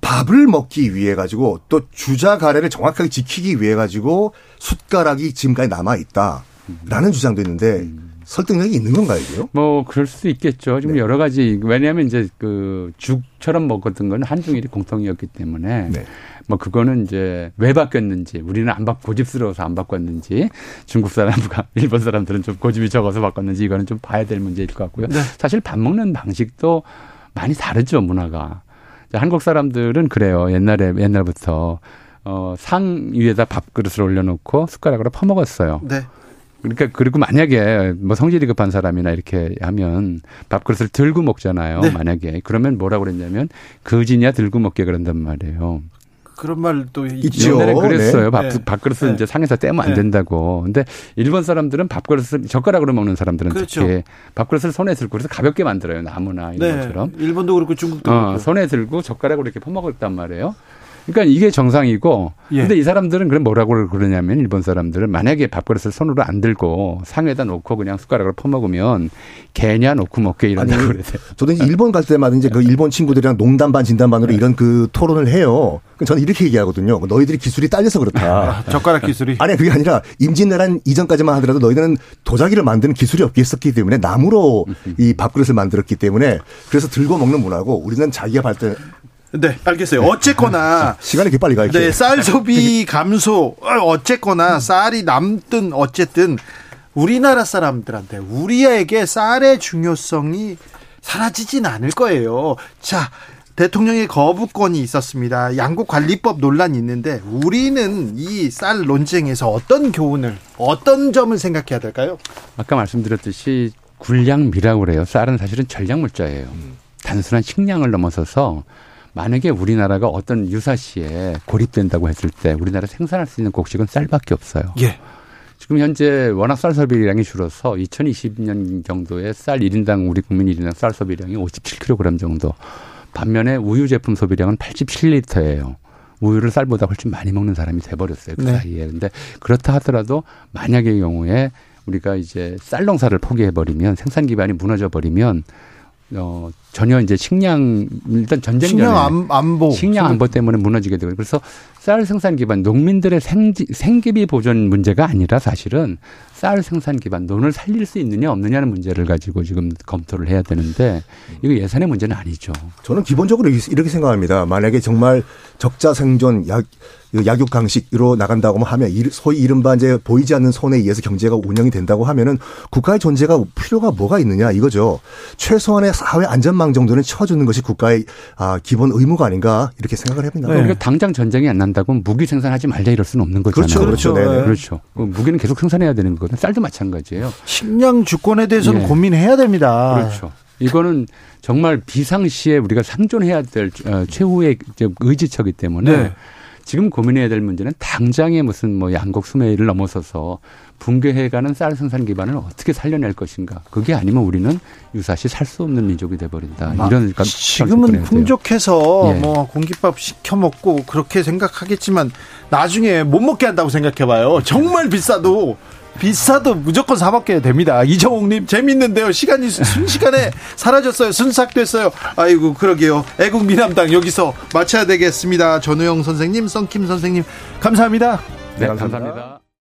F: 밥을 먹기 위해 가지고 또 주자 가래를 정확하게 지키기 위해 가지고 숟가락이 지금까지 남아 있다라는 음. 주장도 있는데 음. 설득력이 있는 건가요, 이게요?
E: 뭐 그럴 수도 있겠죠. 지금 네. 여러 가지 왜냐하면 이제 그 죽처럼 먹었던 건 한중일이 공통이었기 때문에 네. 뭐 그거는 이제 왜 바뀌었는지 우리는 안 바, 고집스러워서 안 바꿨는지 중국 사람과 일본 사람들은 좀 고집이 적어서 바꿨는지 이거는 좀 봐야 될 문제일 것 같고요. 네. 사실 밥 먹는 방식도 많이 다르죠 문화가. 한국 사람들은 그래요. 옛날에 옛날부터 어, 상 위에다 밥그릇을 올려놓고 숟가락으로 퍼먹었어요. 네. 그러니까 그리고 만약에 뭐 성질이 급한 사람이나 이렇게 하면 밥그릇을 들고 먹잖아요. 네. 만약에 그러면 뭐라고 그랬냐면 거지냐 들고 먹게 그런단 말이에요.
A: 그런 말도
E: 있죠. 옛날에 그랬어요. 네. 밥, 네. 밥그릇을 네. 이제 상에서 떼면 안 네. 된다고. 근데 일본 사람들은 밥그릇을 젓가락으로 먹는 사람들은 그렇죠. 특히 밥그릇을 손에 들고 그래서 가볍게 만들어요. 나무나 이런 네. 것처럼.
A: 일본도 그렇고 중국도
E: 어,
A: 그렇고.
E: 손에 들고 젓가락으로 이렇게 퍼먹었단 말이에요. 그러니까 이게 정상이고 예. 근데 이 사람들은 그럼 뭐라고 그러냐면 일본 사람들은 만약에 밥그릇을 손으로 안 들고 상에다 놓고 그냥 숟가락으로 퍼먹으면 개냐 놓고 먹게 이런다고 그러세요.
F: 저도 이제 일본 갈 때마다 이제 그 일본 친구들이랑 농담 반 진담 반으로 네. 이런 그 토론을 해요. 저는 이렇게 얘기하거든요. 너희들이 기술이 딸려서 그렇다.
A: 젓가락 기술이?
F: 아니 그게 아니라 임진왜란 이전까지만 하더라도 너희들은 도자기를 만드는 기술이 없겠었기 때문에 나무로 이 밥그릇을 만들었기 때문에 그래서 들고 먹는 문화고 우리는 자기가 발전
A: 네, 알겠어요. 어쨌거나
F: 시간이 이렇게 빨리 가.
A: 네, 쌀 소비 감소. 어쨌거나 쌀이 남든 어쨌든 우리나라 사람들한테 우리에게 쌀의 중요성이 사라지진 않을 거예요. 자, 대통령의 거부권이 있었습니다. 양국 관리법 논란이 있는데 우리는 이 쌀 논쟁에서 어떤 교훈을 어떤 점을 생각해야 될까요?
E: 아까 말씀드렸듯이 군량미라고 그래요. 쌀은 사실은 전략물자예요. 단순한 식량을 넘어서서 만약에 우리나라가 어떤 유사시에 고립된다고 했을 때 우리나라 생산할 수 있는 곡식은 쌀밖에 없어요. 예. 지금 현재 워낙 쌀 소비량이 줄어서 2020년 정도에 쌀 1인당 우리 국민 1인당 쌀 소비량이 57kg 정도. 반면에 우유 제품 소비량은 87리터예요. 우유를 쌀보다 훨씬 많이 먹는 사람이 돼버렸어요 그 네. 사이에. 근데 그렇다 하더라도 만약의 경우에 우리가 이제 쌀 농사를 포기해 버리면 생산 기반이 무너져 버리면 어 전혀 이제 식량 일단 전쟁
A: 식량 안, 안보.
E: 식량 안보 때문에 무너지게 되고. 그래서 쌀 생산 기반 농민들의 생지, 생계비 보존 문제가 아니라 사실은 쌀 생산 기반 논을 살릴 수 있느냐 없느냐는 문제를 가지고 지금 검토를 해야 되는데 이거 예산의 문제는 아니죠.
F: 저는 기본적으로 이렇게 생각합니다. 만약에 정말 적자 생존 약 약육 강식으로 나간다고 하면 소위 이른바 이제 보이지 않는 손에 의해서 경제가 운영이 된다고 하면은 국가의 존재가 필요가 뭐가 있느냐 이거죠. 최소한의 사회 안전망 정도는 쳐주는 것이 국가의 아, 기본 의무가 아닌가 이렇게 생각을 해봅니다.
E: 네. 그러니까 당장 전쟁이 안 난다고 무기 생산하지 말자 이럴 수는 없는 거잖아요.
F: 그렇죠, 그렇죠.
E: 네. 네. 그렇죠. 그 무기는 계속 생산해야 되는 거거든. 쌀도 마찬가지예요.
A: 식량 주권에 대해서는 예. 고민해야 됩니다.
E: 그렇죠. 이거는 정말 비상시에 우리가 상존해야 될 어, 최후의 의지처기 때문에 네. 지금 고민해야 될 문제는 당장에 무슨 뭐 양곡 수매를 넘어서서 붕괴해가는 쌀 생산 기반을 어떻게 살려낼 것인가. 그게 아니면 우리는 유사시 살 수 없는 민족이 돼버린다. 아, 이런
A: 지금은 풍족해서 예. 뭐 공깃밥 시켜 먹고 그렇게 생각하겠지만 나중에 못 먹게 한다고 생각해봐요. 정말 비싸도 비싸도 무조건 사 먹게 됩니다. 이정옥님 재밌는데요. 시간이 순식간에 사라졌어요. 순삭됐어요. 아이고 그러게요. 애국 미남당 여기서 마쳐야 되겠습니다. 전우영 선생님, 썬킴 선생님 감사합니다.
E: 네, 감사합니다. 감사합니다.